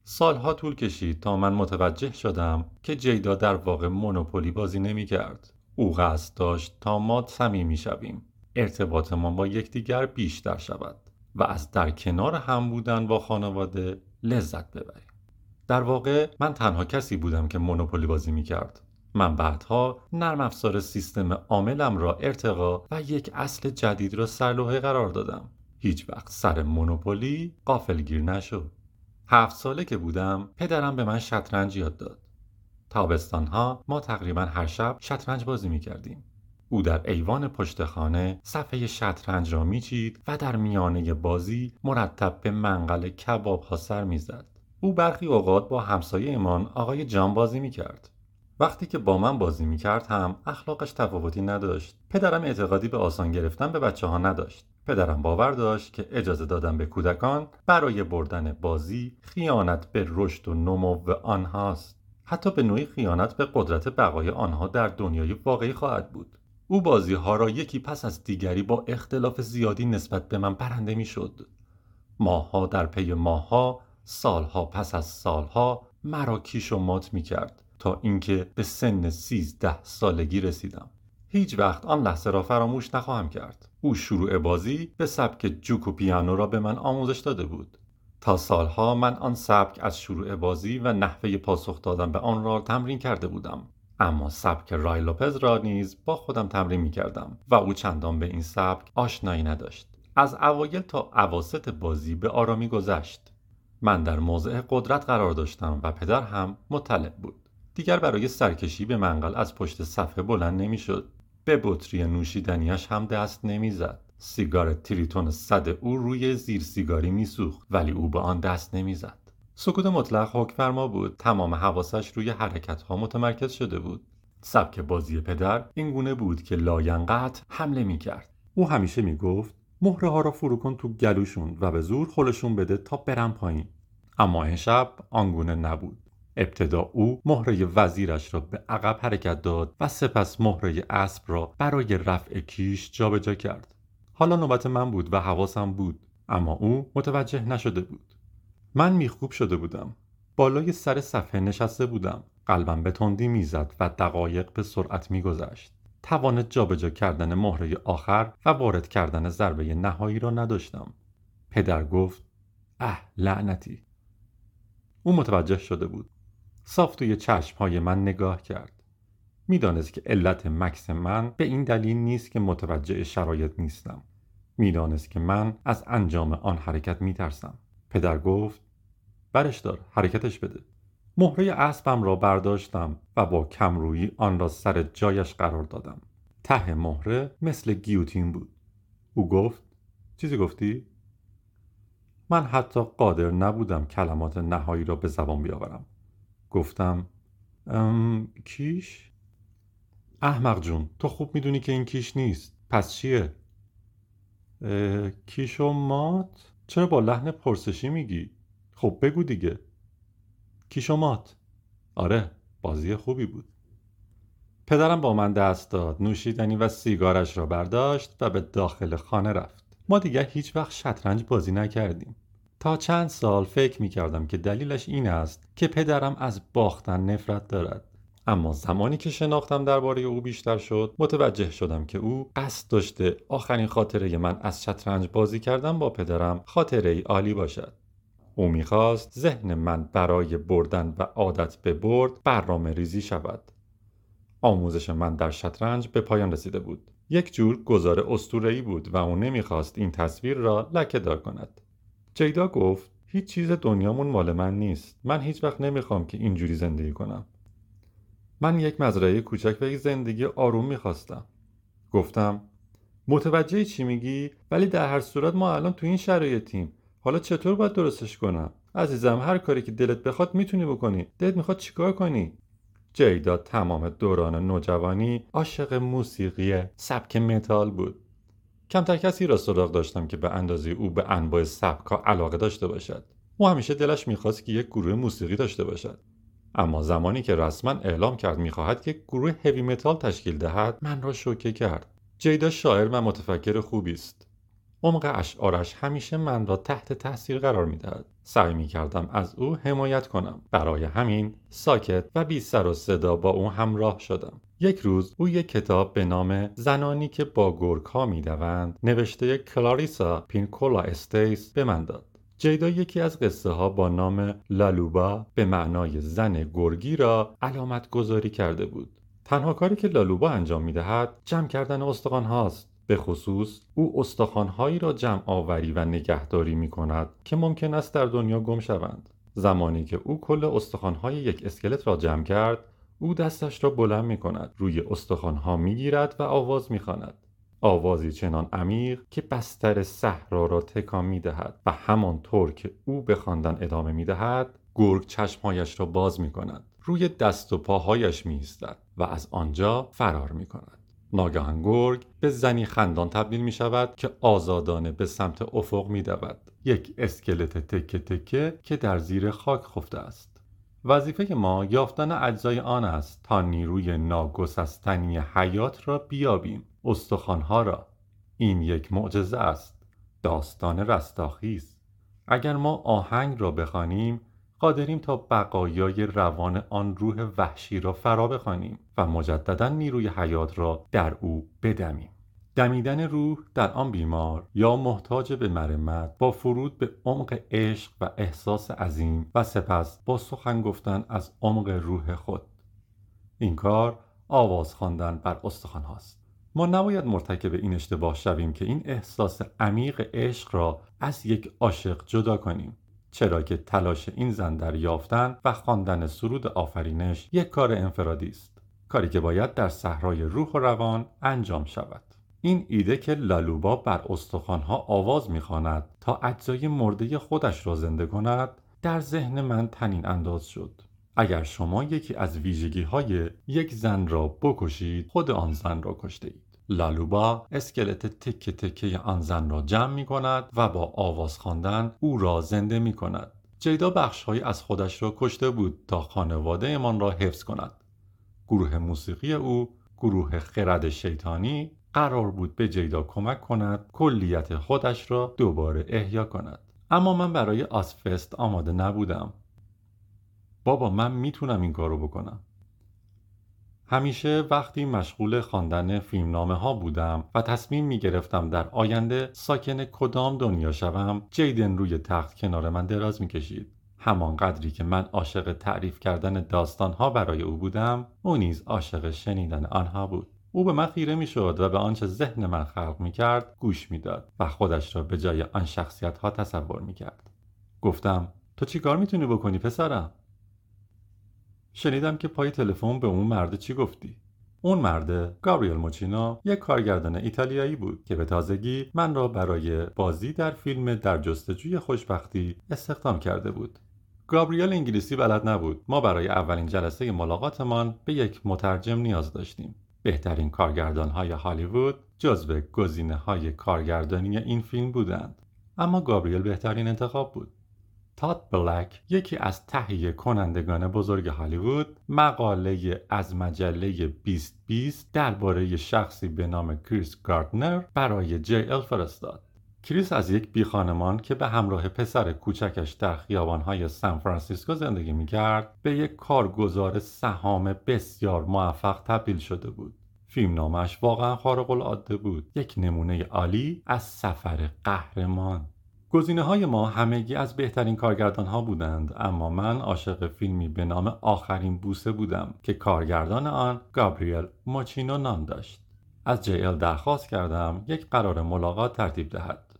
سالها طول کشید تا من متوجه شدم که جیدا در واقع مونوپولی بازی نمی کرد. او قصد داشت تا ما صمیمی شویم. ارتباطمان با یکدیگر بیشتر شود و از در کنار هم بودن با خانواده لذت ببریم. در واقع من تنها کسی بودم که مونوپولی بازی می کرد. من بعدها نرم افزار سیستم عاملم را ارتقا و یک اصل جدید را سرلوحه قرار دادم. هیچ وقت سر مونوپولی قافلگیر نشد. هفت ساله که بودم پدرم به من شطرنج یاد داد. تابستان ها ما تقریبا هر شب شطرنج بازی می کردیم او در ایوان پشت خانه صفحه شطرنج را میچید و در میانه بازی مرتب به منقل کباب ها سر می‌زد. او برخی اوقات با همسایه ایمان آقای جان بازی می‌کرد. وقتی که با من بازی می‌کرد هم اخلاقش تفاوتی نداشت. پدرم اعتقادی به آسان گرفتن به بچه ها نداشت. پدرم باور داشت که اجازه دادن به کودکان برای بردن بازی خیانت به رشد و نمو آنهاست. حتی به نوعی خیانت به قدرت بقای آنها در دنیای واقعی خواهد بود. او بازی ها را یکی پس از دیگری با اختلاف زیادی نسبت به من برنده می‌شد. ماهها در پی ماهها سالها پس از سالها مرا کیش و مات می کرد تا اینکه به سن سیزده سالگی رسیدم. هیچ وقت آن لحظه را فراموش نخواهم کرد. او شروع بازی به سبک جوک و پیانو را به من آموزش داده بود. تا سالها من آن سبک از شروع بازی و نحوه پاسخ دادن به آن را تمرین کرده بودم. اما سبک رای لوپز را نیز با خودم تمرین می کردم و او چندان به این سبک آشنایی نداشت. از اوایل تا عواست بازی به آرامی گذشت. من در موضع قدرت قرار داشتم و پدر هم مطلع بود. دیگر برای سرکشی به منقل از پشت صفحه بلند نمی‌شد. به بطری نوشیدنیش هم دست نمی‌زد. سیگار تریتون صد او روی زیر سیگاری میسوخت ولی او به آن دست نمی‌زد. سکوت مطلق حکمفرما بود. تمام حواسش روی حرکت ها متمرکز شده بود. سبک بازی پدر این گونه بود که لاینقطع حمله می کرد او همیشه می گفت ها را فرو کن تو گلوشون و به زور خلشون بده تا برم پایین. اما این شب آنگونه نبود. ابتدا او مهره وزیرش را به عقب حرکت داد و سپس مهره اسب را برای رفع کیش جابجا کرد. حالا نوبت من بود و حواسم بود اما او متوجه نشده بود. من میخوب شده بودم. بالای سر صفحه نشسته بودم. قلبم به تندی می‌زد و دقایق به سرعت میگذشت توان جابجا کردن مهره آخر و وارد کردن ضربه نهایی را نداشتم. پدر گفت اه لعنتی. او متوجه شده بود. صاف توی های من نگاه کرد. می‌دانست که علت مکس من به این دلیل نیست که متوجه شرایط نیستم. می‌دانست که من از انجام آن حرکت میترسم. پدر گفت برش دار حرکتش بده. مهره اسبم را برداشتم و با کمرویی آن را سر جایش قرار دادم. ته مهره مثل گیوتین بود. او گفت چیزی گفتی؟ من حتی قادر نبودم کلمات نهایی را به زبان بیاورم. گفتم ام کیش؟ احمق جون تو خوب می‌دونی که این کیش نیست پس چیه؟ کیش و مات؟ چرا با لحن پرسشی میگی؟ خب بگو دیگه کیش و مات آره بازی خوبی بود پدرم با من دست داد نوشیدنی و سیگارش را برداشت و به داخل خانه رفت ما دیگر هیچ وقت شطرنج بازی نکردیم تا چند سال فکر می کردم که دلیلش این است که پدرم از باختن نفرت دارد. اما زمانی که شناختم درباره او بیشتر شد متوجه شدم که او قصد داشته آخرین خاطره من از شطرنج بازی کردن با پدرم خاطره عالی باشد. او می‌خواست ذهن من برای بردن و عادت به برد برنامه ریزی شود. آموزش من در شطرنج به پایان رسیده بود. یک جور گزار استورهی بود و او نمی‌خواست این تصویر را لکه دار کند. جیدا گفت هیچ چیز دنیامون مال من نیست. من هیچ وقت نمی‌خوام که اینجوری زندگی کنم. من یک مزرعه کوچک و یک زندگی آروم می‌خواستم. گفتم متوجه چی میگی؟ ولی در هر صورت ما الان تو این شرایطیم. حالا چطور باید درستش کنم؟ عزیزم هر کاری که دلت بخواد می‌تونی بکنی. دلت می‌خواد چیکار کنی؟ جیدا تمام دوران نوجوانی عاشق موسیقی سبک متال بود. کمتر کسی را سراغ داشتم که به اندازه او به انواع سبکا علاقه داشته باشد. او همیشه دلش می‌خواست که یک گروه موسیقی داشته باشد. اما زمانی که رسما اعلام کرد می‌خواهد که گروه هوی متال تشکیل دهد من را شوکه کرد. جیدا شاعر و متفکر خوبی است. عمق اشعارش همیشه من را تحت تاثیر قرار می‌دهد. سعی می کردم از او حمایت کنم. برای همین ساکت و بی سر و صدا با او همراه شدم. یک روز او یک کتاب به نام زنانی که با گرگ ها می دوند نوشته کلاریسا پینکولا استس به من داد. جیدا یکی از قصه ها با نام لالوبا به معنای زن گرگی را علامت گذاری کرده بود. تنها کاری که لالوبا انجام می دهد جمع کردن استخوان هاست. به خصوص او استخوانهایی را جمع آوری و نگهداری می کند که ممکن است در دنیا گم شوند. زمانی که او کل استخوانهای یک اسکلت را جمع کرد او دستش را بلند می کند روی استخوانها می گیرد و آواز می خاند. آوازی چنان عمیق که بستر صحرا را تکان می دهد و همانطور که او به خواندن ادامه می دهد گرگ چشمهایش را باز می کند روی دست و پاهایش می و از آنجا فرار می کند ناگهان گرگ به زنی خندان تبدیل می شود که آزادانه به سمت افق می دود. یک اسکلت تکه تکه که در زیر خاک خفته است. وظیفه ما یافتن اجزای آن است تا نیروی ناگسستنی حیات را بیابیم استخوانها را. این یک معجزه است. داستان رستاخیز. اگر ما آهنگ را بخوانیم قادریم تا بقایای روان آن روح وحشی را فرا بخوانیم و مجددا نیروی حیات را در او بدمیم. دمیدن روح در آن بیمار یا محتاج به مرمت با فرود به عمق عشق و احساس عظیم و سپس با سخن گفتن از عمق روح خود. این کار آواز خواندن بر استخوان هاست. ما نباید مرتکب این اشتباه شویم که این احساس عمیق عشق را از یک عاشق جدا کنیم. چرا که تلاش این زن در یافتن و خواندن سرود آفرینش یک کار انفرادی است. کاری که باید در صحرای روح و روان انجام شود. این ایده که لالوبا بر استخوانها آواز می‌خواند تا اجزای مرده خودش را زنده کند در ذهن من تنین انداز شد اگر شما یکی از ویژگی های یک زن را بکشید خود آن زن را کشته اید لالوبا اسکلت تکه تکه آن زن را جمع می کند و با آواز خواندن او را زنده می کند. جیدا بخشهایی از خودش را کشته بود تا خانواده من را حفظ کند. گروه موسیقی او گروه خرد شیطانی قرار بود به جیدا کمک کند کلیت خودش را دوباره احیا کند. اما من برای آسفست آماده نبودم. بابا من می‌تونم این کارو بکنم. همیشه وقتی مشغول خواندن فیلمنامه ها بودم و تصمیم می گرفتم در آینده ساکن کدام دنیا شوم جیدن روی تخت کنار من دراز می کشید. همان قدری که من عاشق تعریف کردن داستان ها برای او بودم او نیز عاشق شنیدن آنها بود او به من خیره می شد و به آنچه ذهن من خلق می کرد گوش می داد و خودش را به جای آن شخصیت ها تصور می کرد. گفتم تو چی کار می‌تونی بکنی پسرم؟ شنیدم که پای تلفن به اون مرده چی گفتی اون مرده گابریل موچینا یک کارگردان ایتالیایی بود که به تازگی من را برای بازی در فیلم در جستجوی خوشبختی استخدام کرده بود گابریل انگلیسی بلد نبود ما برای اولین جلسه ملاقاتمان به یک مترجم نیاز داشتیم بهترین کارگردان های هالیوود جزو گزینه های کارگردانی این فیلم بودند. اما گابریل بهترین انتخاب بود. تاد بلک یکی از تهیه کنندگان بزرگ هالیوود مقاله از مجله 2020 درباره شخصی به نام کریس گاردنر برای جی ال فرستاد. کریس از یک بیخانمان که به همراه پسر کوچکش در خیابانهای سان فرانسیسکو زندگی می‌کرد به یک کارگزار سهام بسیار موفق تبدیل شده بود. فیلم نامش واقعا خارق العاده بود. یک نمونه عالی از سفر قهرمان. گزینه های ما همگی از بهترین کارگردان ها بودند اما من عاشق فیلمی به نام آخرین بوسه بودم که کارگردان آن گابریل موچینو نام داشت. از جی درخواست کردم یک قرار ملاقات ترتیب دهد.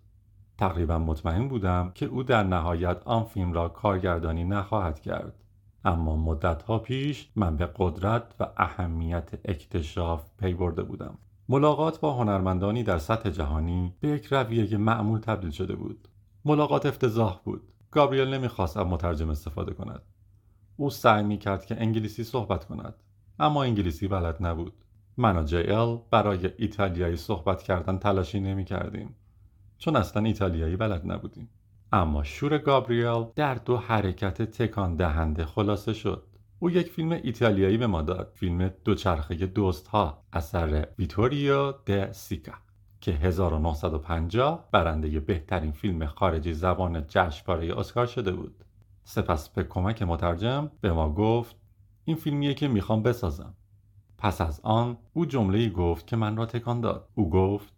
تقریبا مطمئن بودم که او در نهایت آن فیلم را کارگردانی نخواهد کرد. اما مدتها پیش من به قدرت و اهمیت اکتشاف پی برده بودم. ملاقات با هنرمندانی در سطح جهانی به یک رویه معمول تبدیل شده بود. ملاقات افتضاح بود. گابریل نمی‌خواست از مترجم استفاده کند. او سعی می‌کرد که انگلیسی صحبت کند اما انگلیسی بلد نبود. من و جی برای ایتالیایی صحبت کردن تلاشی نمی‌کردیم. چون اصلا ایتالیایی بلد نبودیم. اما شور گابریل در دو حرکت تکان دهنده خلاصه شد. او یک فیلم ایتالیایی به ما داد. فیلم دوچرخه دوست ها اثر ویتوریو د سیکا که 1950 برنده بهترین فیلم خارجی زبان جشنواره اسکار شده بود. سپس به کمک مترجم به ما گفت این فیلمیه که می‌خوام بسازم. پس از آن او جمله گفت که من را تکان داد. او گفت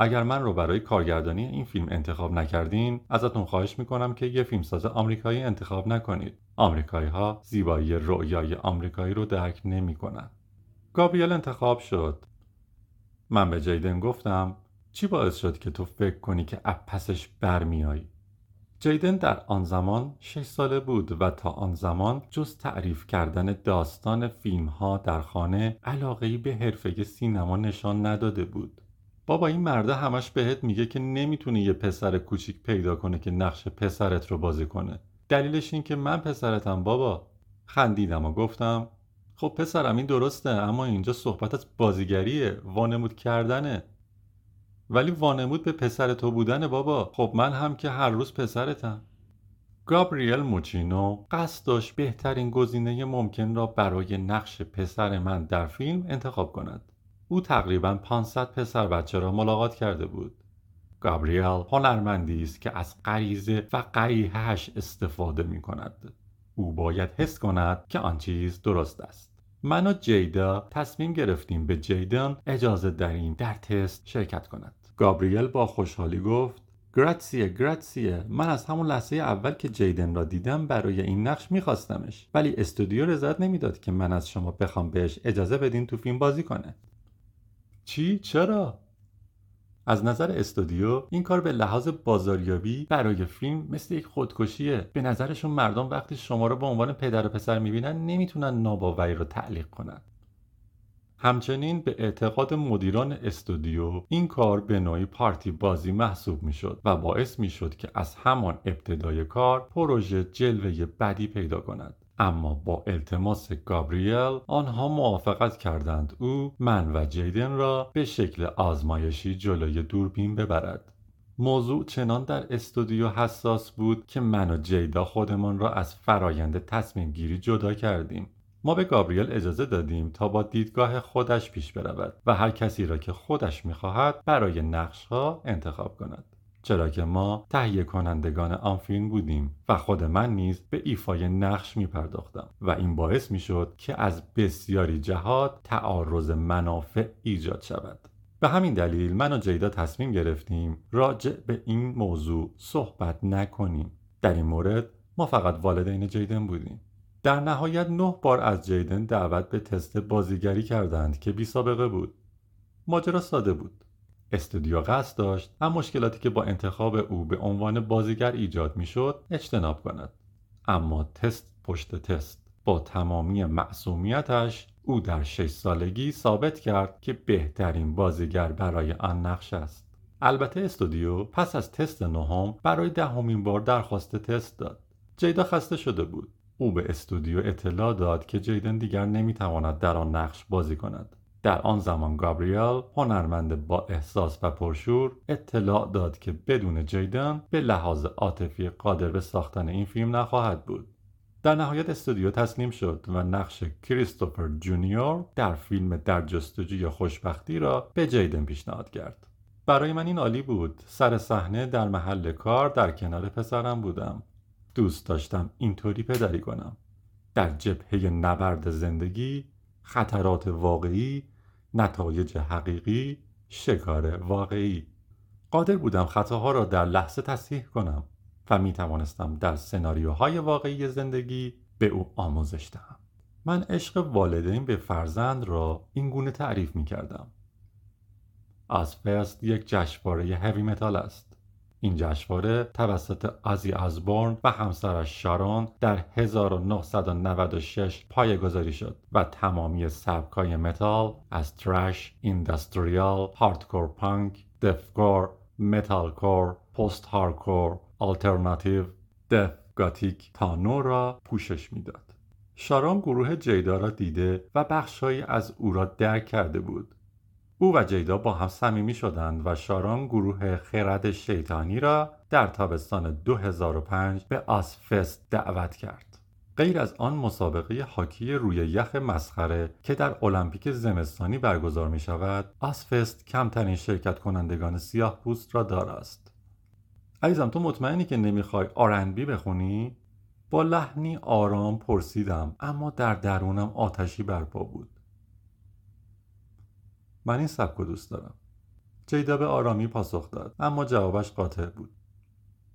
اگر من رو برای کارگردانی این فیلم انتخاب نکردین ازتون خواهش می‌کنم که یه فیلمساز آمریکایی انتخاب نکنید. آمریکایی ها زیبایی رؤیای آمریکایی رو درک نمی‌کنن. گابریل انتخاب شد. من به جیدن گفتم چی باعث شد که تو فکر کنی که اپ پسش برمیایی جیدن در آن زمان 6 ساله بود و تا آن زمان جز تعریف کردن داستان فیلم ها در خانه علاقه به حرفه سینما نشان نداده بود. بابا این مرده همش بهت میگه که نمی‌تونی یه پسر کوچیک پیدا کنه که نقش پسرت رو بازی کنه. دلیلش این که من پسرتم بابا. خندیدم و گفتم خب پسرم این درسته اما اینجا صحبت از بازیگریه وانمود کردنه. ولی وانمود به پسر تو بودنه بابا. خب من هم که هر روز پسرتم. گابریل موچینو قصد داشت بهترین گزینه ممکن را برای نقش پسر من در فیلم انتخاب کند. او تقریبا 500 پسر بچه را ملاقات کرده بود. گابریل هنرمندی است که از غریزه و قریحهش استفاده می کند. او باید حس کند که آن چیز درست است. من و جیدا تصمیم گرفتیم به جیدن اجازه دهیم در تست شرکت کند. گابریل با خوشحالی گفت گراتسیه گراتسیه. من از همون لحظه اول که جیدن را دیدم برای این نقش میخواستمش. ولی استودیو رضایت نمی‌داد که من از شما بخوام بهش اجازه بدین تو فیلم بازی کنه. چی؟ چرا؟ از نظر استودیو این کار به لحاظ بازاریابی برای فیلم مثل یک خودکشیه به نظرشون مردم وقتی شما رو به عنوان پدر و پسر می‌بینن نمی‌تونن ناباوری رو تعلیق کنن همچنین به اعتقاد مدیران استودیو این کار به نوعی پارتی بازی محسوب می‌شد و باعث می‌شد که از همان ابتدای کار پروژه جلوه بدی پیدا کند اما با التماس گابریل آنها موافقت کردند او من و جیدن را به شکل آزمایشی جلوی دوربین ببرد. موضوع چنان در استودیو حساس بود که من و جیدا خودمان را از فرایند تصمیم گیری جدا کردیم. ما به گابریل اجازه دادیم تا با دیدگاه خودش پیش برود و هر کسی را که خودش می‌خواهد برای نقشها انتخاب کند. چرا که ما تهیه کنندگان آن فیلم بودیم و خود من نیز به ایفای نقش می پرداختم و این باعث می شد که از بسیاری جهات تعارض منافع ایجاد شود. به همین دلیل من و جیدا تصمیم گرفتیم راجع به این موضوع صحبت نکنیم. در این مورد ما فقط والدین جیدن بودیم. در نهایت نه بار از جیدن دعوت به تست بازیگری کردند که بی سابقه بود. ماجرا ساده بود. استودیو قصد داشت هم مشکلاتی که با انتخاب او به عنوان بازیگر ایجاد می‌شد اجتناب کند. اما تست پشت تست. با تمامی معصومیتش او در شش سالگی ثابت کرد که بهترین بازیگر برای آن نقش است. البته استودیو پس از تست نهم برای دهمین بار درخواست تست داد. جیدا خسته شده بود. او به استودیو اطلاع داد که جیدن دیگر نمی‌تواند در آن نقش بازی کند. در آن زمان گابریل هنرمند با احساس و پرشور اطلاع داد که بدون جیدن به لحاظ عاطفی قادر به ساختن این فیلم نخواهد بود. در نهایت استودیو تسلیم شد و نقش کریستوفر جونیور در فیلم در جستجوی خوشبختی را به جیدن پیشنهاد کرد. برای من این عالی بود. سر صحنه در محل کار در کنار پسرم بودم. دوست داشتم اینطوری پدری کنم. در جبهه نبرد زندگی خطرات واقعی نتایج حقیقی شکار واقعی. قادر بودم خطاها را در لحظه تصحیح کنم و می توانستم در سناریوهای واقعی زندگی به او آموزش دهم. من عشق والدین به فرزند را این گونه تعریف می کردم. آزفست یک جشنواره هوی متال است. این جشنواره توسط آزی ازبورن و همسرش شارون در 1996 پایه‌گذاری شد و تمامی سبکای متال از ترش، اینداستریال، هاردکور پانک، دفکور، متال کور، پست هاردکور، آلترناتیو، دف گاتیک تا نو را پوشش می‌داد. شارون گروه جیدا را دیده و بخشهایی از او را درک کرده بود او و جیدا با هم صمیمی شدند و شاران گروه خرد شیطانی را در تابستان 2005 به آسفست دعوت کرد. غیر از آن مسابقه هاکی روی یخ مسخره که در المپیک زمستانی برگزار می شود، آسفست کمترین شرکت کنندگان سیاه پوست را دارست. عزیزم تو مطمئنی که نمی‌خوای آرنبی بخونی؟ با لحنی آرام پرسیدم اما در درونم آتشی برپا بود. من این سبک دوست دارم. جیدا به آرامی پاسخ داد اما جوابش قاطع بود.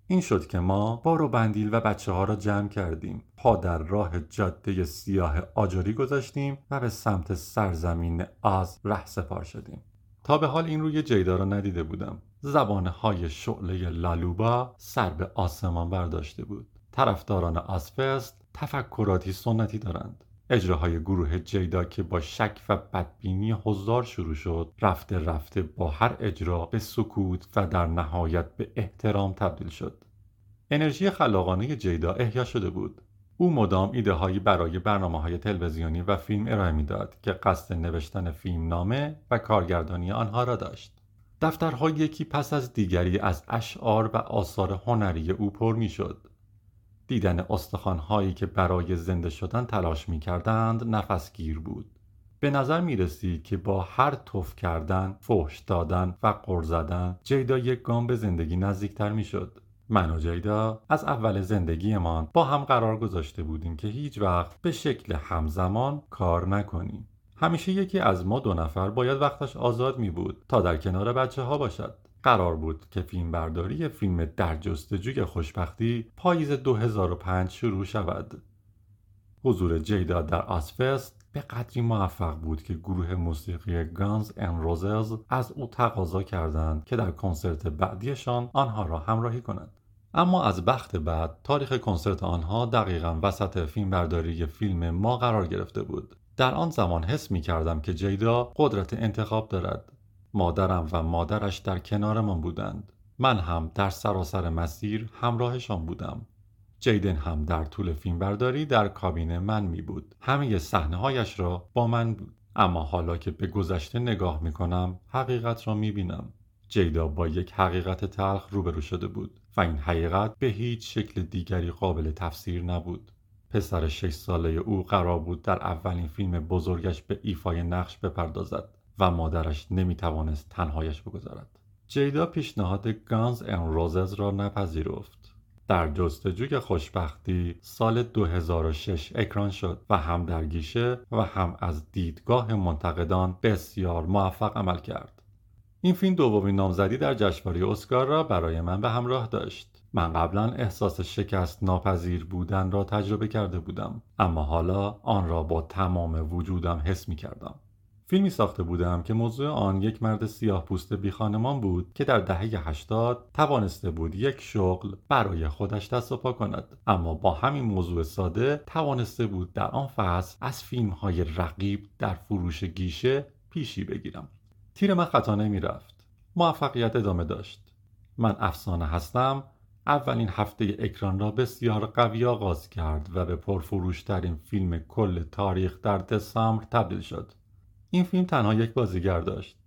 این شد که ما بار و بندیل و بچه ها را جمع کردیم. پا در راه جاده سیاه آجری گذاشتیم و به سمت سرزمین آز ره سپار شدیم. تا به حال این روی جیدا را ندیده بودم. زبانه های شعله لالوبا سر به آسمان برداشته بود. طرفداران آسفست تفکراتی سنتی دارند. اجراهای گروه جیدا که با شک و بدبینی حضار شروع شد رفته رفته با هر اجرا به سکوت و در نهایت به احترام تبدیل شد. انرژی خلاقانه جیدا احیا شده بود. او مدام ایده هایی برای برنامه های تلویزیونی و فیلم ارائه می‌داد که قصد نوشتن فیلم نامه و کارگردانی آنها را داشت. دفترها یکی پس از دیگری از اشعار و آثار هنری او پر می‌شد. دیدن استخوانهایی که برای زنده شدن تلاش می کردند نفسگیر بود. به نظر می رسید که با هر توف کردن، فحش دادن و قر زدن جیدا یک گام به زندگی نزدیکتر می شد. من و جیدا از اول زندگیمان با هم قرار گذاشته بودیم که هیچ وقت به شکل همزمان کار نکنیم. همیشه یکی از ما دو نفر باید وقتش آزاد می بود تا در کنار بچه ها باشد. قرار بود که فیلم برداری فیلم در جستجوی خوشبختی پاییز 2005 شروع شود. حضور جیدا در آسفست به قدری موفق بود که گروه موسیقی گانز ان روزز از او تقاضا کردند که در کنسرت بعدیشان آنها را همراهی کنند. اما از بخت بعد تاریخ کنسرت آنها دقیقا وسط فیلم برداری فیلم ما قرار گرفته بود. در آن زمان حس می کردم که جیدا قدرت انتخاب دارد مادرم و مادرش در کنارمان بودند. من هم در سراسر مسیر همراهشان بودم. جیدن هم در طول فیلم برداری در کابین من می بود همه صحنه هایش را با من بود. اما حالا که به گذشته نگاه می کنم حقیقت را می بینم جیدا با یک حقیقت تلخ روبرو شده بود و این حقیقت به هیچ شکل دیگری قابل تفسیر نبود. پسر شش ساله او قرار بود در اولین فیلم بزرگش به ایفای نقش بپردازد. و مادرش نمی توانست تنهایش بگذارد. جیدا پیشنهاد گانز ان روزز را نپذیرفت. در جستجوی خوشبختی سال 2006 اکران شد و هم در گیشه و هم از دیدگاه منتقدان بسیار موفق عمل کرد. این فیلم دومین نامزدی در جشنواره اسکار را برای من به همراه داشت. من قبلا احساس شکست ناپذیر بودن را تجربه کرده بودم اما حالا آن را با تمام وجودم حس می کردم. فیلمی ساخته بودم که موضوع آن یک مرد سیاه پوست بی خانمان بود که در دهه 80 توانسته بود یک شغل برای خودش دست و پا کند. اما با همین موضوع ساده توانسته بود در آن فصل از فیلم های رقیب در فروش گیشه پیشی بگیرم. تیر من خطا نمی رفت موفقیت ادامه داشت. من افسانه هستم. اولین هفته اکران را بسیار قوی آغاز کرد و به پرفروشترین فیلم کل تاریخ در دسامبر تبدیل شد. این فیلم تنها یک بازیگر داشت.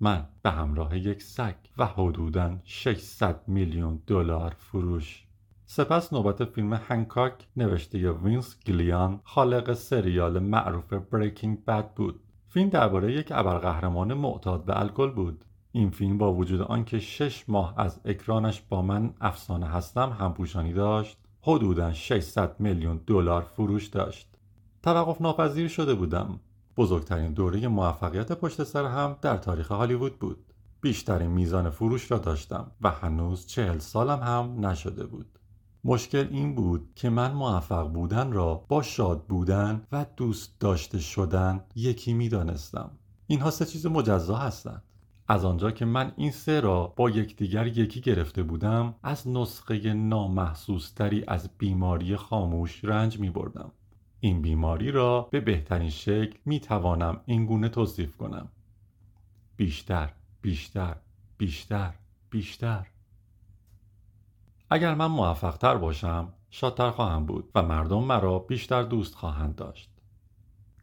من به همراه یک سگ و حدوداً 600 میلیون دلار فروش. سپس نوبت فیلم هنکاک نوشته وینس گیلیگان خالق سریال معروف Breaking Bad بود. فیلم درباره یک ابرقهرمان معتاد به الکل بود. این فیلم با وجود آنکه شش ماه از اکرانش با من افسانه هستم همپوشانی داشت حدودا 600 میلیون دلار فروش داشت. توقف ناپذیر شده بودم. بزرگترین دوره موفقیت پشت سر هم در تاریخ هالیوود بود بیشترین میزان فروش را داشتم و هنوز چهل سالم هم نشده بود مشکل این بود که من موفق بودن را با شاد بودن و دوست داشته شدن یکی می دانستم. اینها سه چیز مجزا هستند. از آنجا که من این سه را با یکدیگر یکی گرفته بودم از نسخه نامحسوستری از بیماری خاموش رنج می بردم. این بیماری را به بهترین شکل می توانم اینگونه توصیف کنم. بیشتر، بیشتر، بیشتر، بیشتر. اگر من موفق تر باشم شادتر خواهم بود و مردم مرا بیشتر دوست خواهند داشت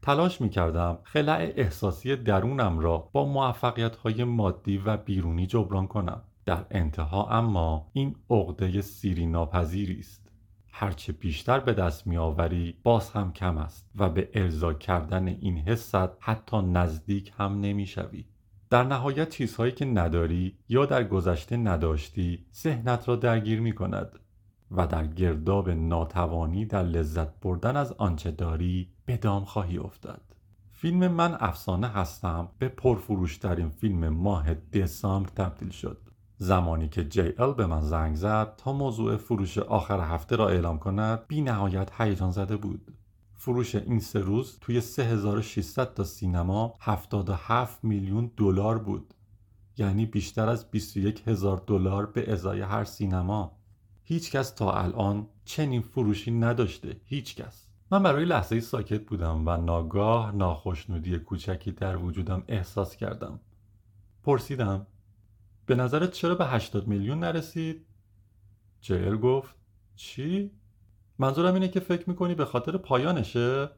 تلاش می کردم خلع احساسی درونم را با موفقیت های مادی و بیرونی جبران کنم در انتها اما این عقده سیری ناپذیری است هرچه بیشتر به دست می آوری باز هم کم است و به ارضا کردن این حست حتی نزدیک هم نمی شوی. در نهایت چیزهایی که نداری یا در گذشته نداشتی ذهنت را درگیر می کند و در گرداب ناتوانی در لذت بردن از آنچه داری به دام خواهی افتاد. فیلم من افسانه هستم. به پرفروشترین فیلم ماه دسامبر تبدیل شد. زمانی که جی ال به من زنگ زد تا موضوع فروش آخر هفته را اعلام کند بی نهایت هیجان زده بود. فروش این سه روز توی 3600 تا سینما 77 میلیون دلار بود. یعنی بیشتر از 21 هزار دلار به ازای هر سینما. هیچکس تا الان چنین فروشی نداشته. هیچکس من برای لحظه ساکت بودم و ناگاه ناخشنودی کوچکی در وجودم احساس کردم. پرسیدم به نظرت چرا به 80 میلیون نرسید؟ جیل گفت. چی؟ منظورم اینه که فکر می‌کنی به خاطر پایانشه؟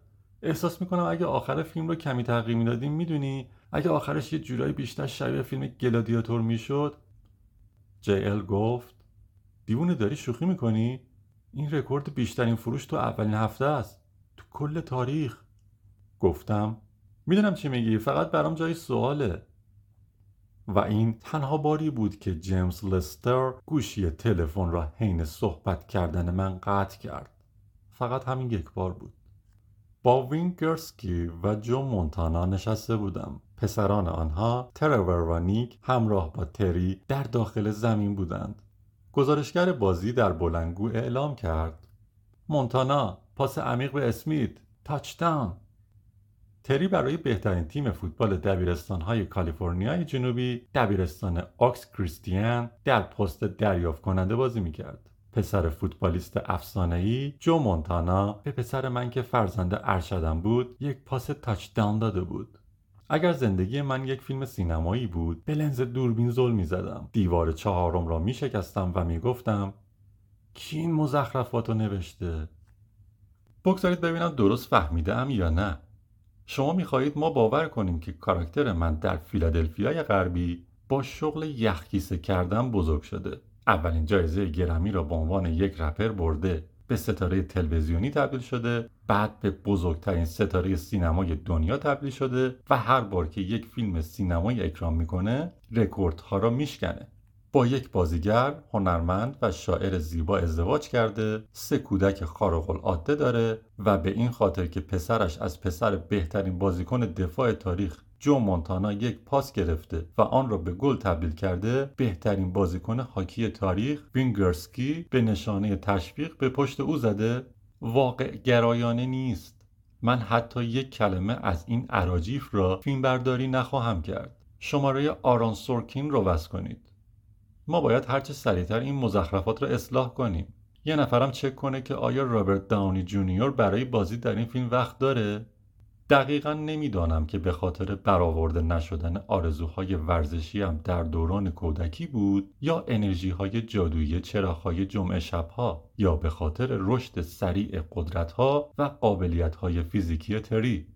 احساس می‌کنم اگه آخر فیلم رو کمی تغییر می‌دادیم می‌دونی؟ اگه آخرش یه جورایی بیشتر شبیه فیلم گلادیاتور می‌شد؟ جی ال گفت. دیوونه داری شوخی می‌کنی؟ این رکورد بیشترین فروش تو اولین هفته است. تو کل تاریخ. گفتم. می‌دونم چی میگی فقط برام جای سواله. و این تنها باری بود که جیمز لستر گوشی تلفن را حین صحبت کردن من قطع کرد. فقط همین یک بار بود. با وینگرسکی و جو مونتانا نشسته بودم. پسران آنها ترور و نیک همراه با تری در داخل زمین بودند. گزارشگر بازی در بلنگو اعلام کرد. مونتانا پاس عمیق به اسمیت. تاچداون تری برای بهترین تیم فوتبال دبیرستانهای کالیفرنیای جنوبی دبیرستان آکس کریستیان در پست دریافت کننده بازی می‌کرد. پسر فوتبالیست افسانه‌ای جو مونتانا به پسر من که فرزند ارشدم بود یک پاس تاچداون داده بود. اگر زندگی من یک فیلم سینمایی بود به لنز دوربین زل می زدم دیوار چهارم را می شکستم و می گفتم کی این مزخرفات رو نوشته بگذارید ببینم درست فهمیده یا نه شما می‌خواهید ما باور کنیم که کاراکتر من در فیلادلفیای غربی با شغل یخ کیسه کردن بزرگ شده. اولین جایزه گرمی را به عنوان یک رپر برده به ستاره تلویزیونی تبدیل شده بعد به بزرگترین ستاره سینمای دنیا تبدیل شده و هر بار که یک فیلم سینمایی اکران می‌کنه رکوردها را میشکنه. با یک بازیگر، هنرمند و شاعر زیبا ازدواج کرده سه کودک خارق العاده داره و به این خاطر که پسرش از پسر بهترین بازیکن دفاع تاریخ جو مونتانا یک پاس گرفته و آن را به گل تبدیل کرده بهترین بازیکن هاکی تاریخ وینگرسکی به نشانه تشویق به پشت او زده. واقع گرایانه نیست. من حتی یک کلمه از این عراجیف را فیلمبرداری نخواهم کرد. شماره آران سورکین رو وصل کنید. ما باید هرچه سریعتر این مزخرفات را اصلاح کنیم. یه نفرم چک کنه که آیا رابرت داونی جونیور برای بازی در این فیلم وقت داره؟ دقیقا نمی‌دانم که به خاطر برآورده نشدن آرزوهای ورزشی هم در دوران کودکی بود یا انرژی های جادویی چراغهای جمعه شبها یا به خاطر رشد سریع قدرت ها و قابلیت های فیزیکی تری.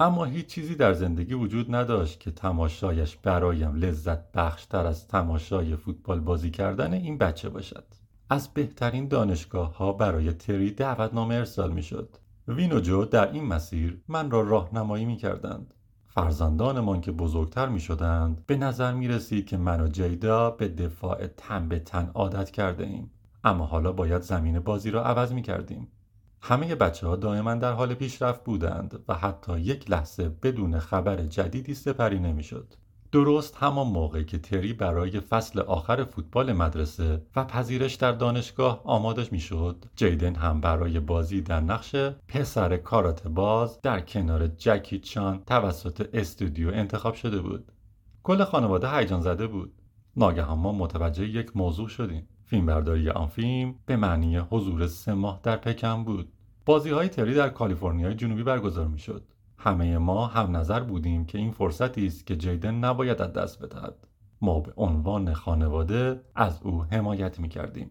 اما هیچ چیزی در زندگی وجود نداشت که تماشایش برایم لذت بخشتر از تماشای فوتبال بازی کردن این بچه باشد. از بهترین دانشگاه ها برای تری دعوتنامه ارسال می شد وین و جو در این مسیر من را راهنمایی می کردند فرزندانمان که بزرگتر می شدند به نظر می رسید که من و جیدا به دفاع تن به تن عادت کرده ایم اما حالا باید زمین بازی را عوض می کردیم همه بچه ها دائما در حال پیشرفت بودند و حتی یک لحظه بدون خبر جدیدی سپری نمی‌شد. درست همان موقع که تری برای فصل آخر فوتبال مدرسه و پذیرش در دانشگاه آماده می‌شد جیدن هم برای بازی در نقش پسر کارات باز در کنار جکی چان توسط استودیو انتخاب شده بود. کل خانواده هیجان زده بود. ناگهان ما متوجه یک موضوع شدیم. فیلمبرداری آن فیلم به معنی حضور سه ماه در پکن بود. بازی های تری در کالیفرنیا جنوبی برگزار می شد. همه ما هم نظر بودیم که این فرصتی است که جیدن نباید از دست بدهد. ما به عنوان خانواده از او حمایت می کردیم.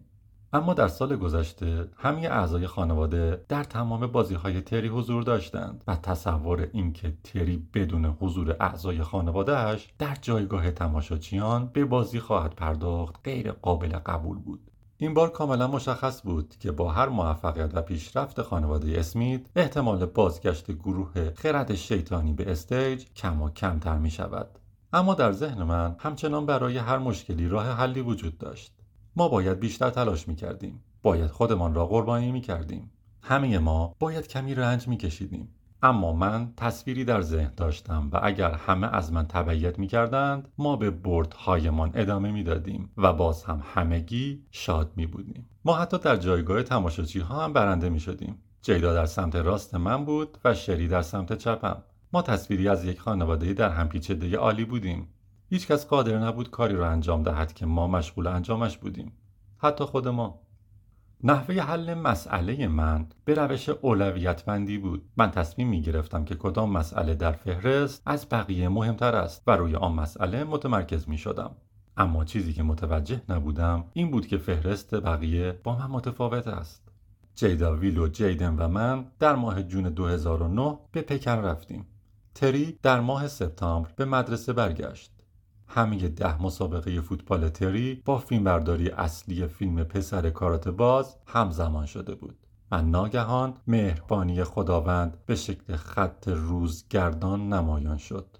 اما در سال گذشته همه اعضای خانواده در تمام بازی های تری حضور داشتند و تصور اینکه تری بدون حضور اعضای خانوادهش در جایگاه تماشاچیان به بازی خواهد پرداخت غیر قابل قبول بود. این بار کاملا مشخص بود که با هر موفقیت و پیشرفت خانواده اسمیت احتمال بازگشت گروه خرد شیطانی به استیج کم و کمتر می شود. اما در ذهن من همچنان برای هر مشکلی راه حلی وجود داشت. ما باید بیشتر تلاش می کردیم. باید خودمان را قربانی می کردیم. همه ما باید کمی رنج می کشیدیم. اما من تصویری در ذهن داشتم و اگر همه از من تبعیت می کردند ما به بردهایمان ادامه می دادیم و باز هم همگی شاد می بودیم ما حتی در جایگاه تماشاچی ها هم برنده می شدیم جیدا در سمت راست من بود و شری در سمت چپم. ما تصویری از یک خانواده در هم پیچیده عالی بودیم. هیچکس قادر نبود کاری را انجام دهد که ما مشغول انجامش بودیم. حتی خود ما. نحوه حل مسئله من به روش اولویت بندی بود. من تصمیم می گرفتم که کدام مسئله در فهرست از بقیه مهمتر است و روی آن مسئله متمرکز می شدم. اما چیزی که متوجه نبودم این بود که فهرست بقیه با من متفاوت است. جیدا ویلو جیدن و من در ماه جون 2009 به پکن رفتیم. تری در ماه سپتامبر به مدرسه برگشت. همه ده مسابقه فوتبال تری با فیلمبرداری اصلی فیلم پسر کارات باز همزمان شده بود. و ناگهان مهربانی خداوند به شکل خط روزگردان نمایان شد.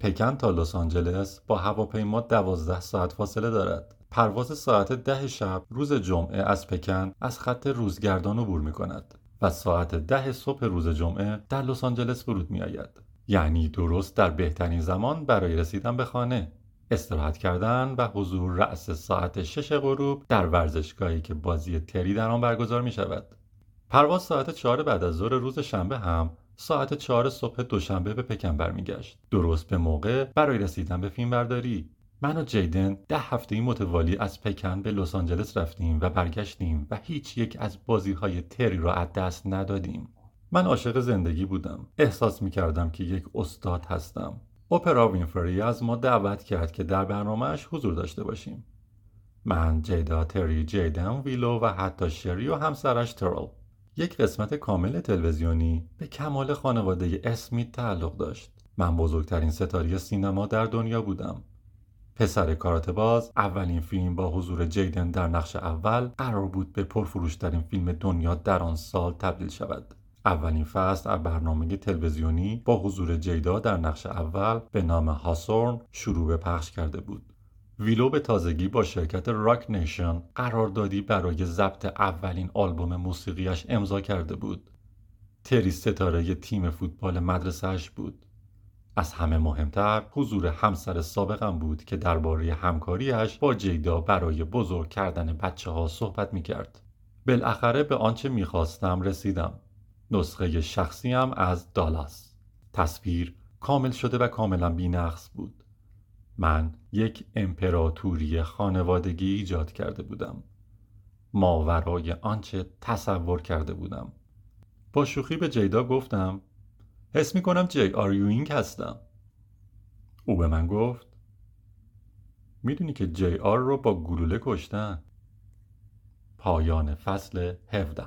پکن تا لس آنجلس با هواپیما دوازده ساعت فاصله دارد. پرواز ساعت ده شب روز جمعه از پکن از خط روزگردان عبور می کند و ساعت ده صبح روز جمعه در لس آنجلس فرود می آید. یعنی درست در بهترین زمان برای رسیدن به خانه. استراحت کردن و حضور رأس ساعت شش غروب در ورزشگاهی که بازی تری در آن برگزار می شود. پرواز ساعت چهار بعد از ظهر روز شنبه هم ساعت چهار صبح دوشنبه به پکن برمیگشت درست به موقع برای رسیدن به فیلم برداری. من و جیدن ده هفته متوالی از پکن به لس آنجلس رفتیم و برگشتیم و هیچ یک از بازی های تری را از دست ندادیم. من عاشق زندگی بودم. احساس می کردم که یک استاد هستم. اپرا وینفری از ما دعوت کرد که در برنامهش حضور داشته باشیم. من جیدا تری جیدن ویلو و حتی شری و همسرش ترل. یک قسمت کامل تلویزیونی به کمال خانواده اسمیت تعلق داشت. من بزرگترین ستاره سینما در دنیا بودم. پسر کارات باز اولین فیلم با حضور جیدن در نقش اول قرار بود به پرفروشترین فیلم دنیا در آن سال تبدیل شود. اولین فصل از برنامه تلویزیونی با حضور جیدا در نقش اول به نام هاسورن شروع به پخش کرده بود. ویلو به تازگی با شرکت راک نیشن قراردادی برای ضبط اولین آلبوم موسیقیش امضا کرده بود. تری ستاره تیم فوتبال مدرسهش بود. از همه مهمتر حضور همسر سابقم بود که درباره همکاریش با جیدا برای بزرگ کردن بچه ها صحبت می کرد. بالاخره به آنچه می‌خواستم رسیدم. نسخه شخصیم از دالاس. تصویر کامل شده و کاملا بینقص بود. من یک امپراتوری خانوادگی ایجاد کرده بودم. ماورای آنچه تصور کرده بودم. با شوخی به جیدا گفتم حس می کنم جی آر یوینگ هستم. او به من گفت می‌دونی که جی آر رو با گلوله کشتن. پایان فصل 17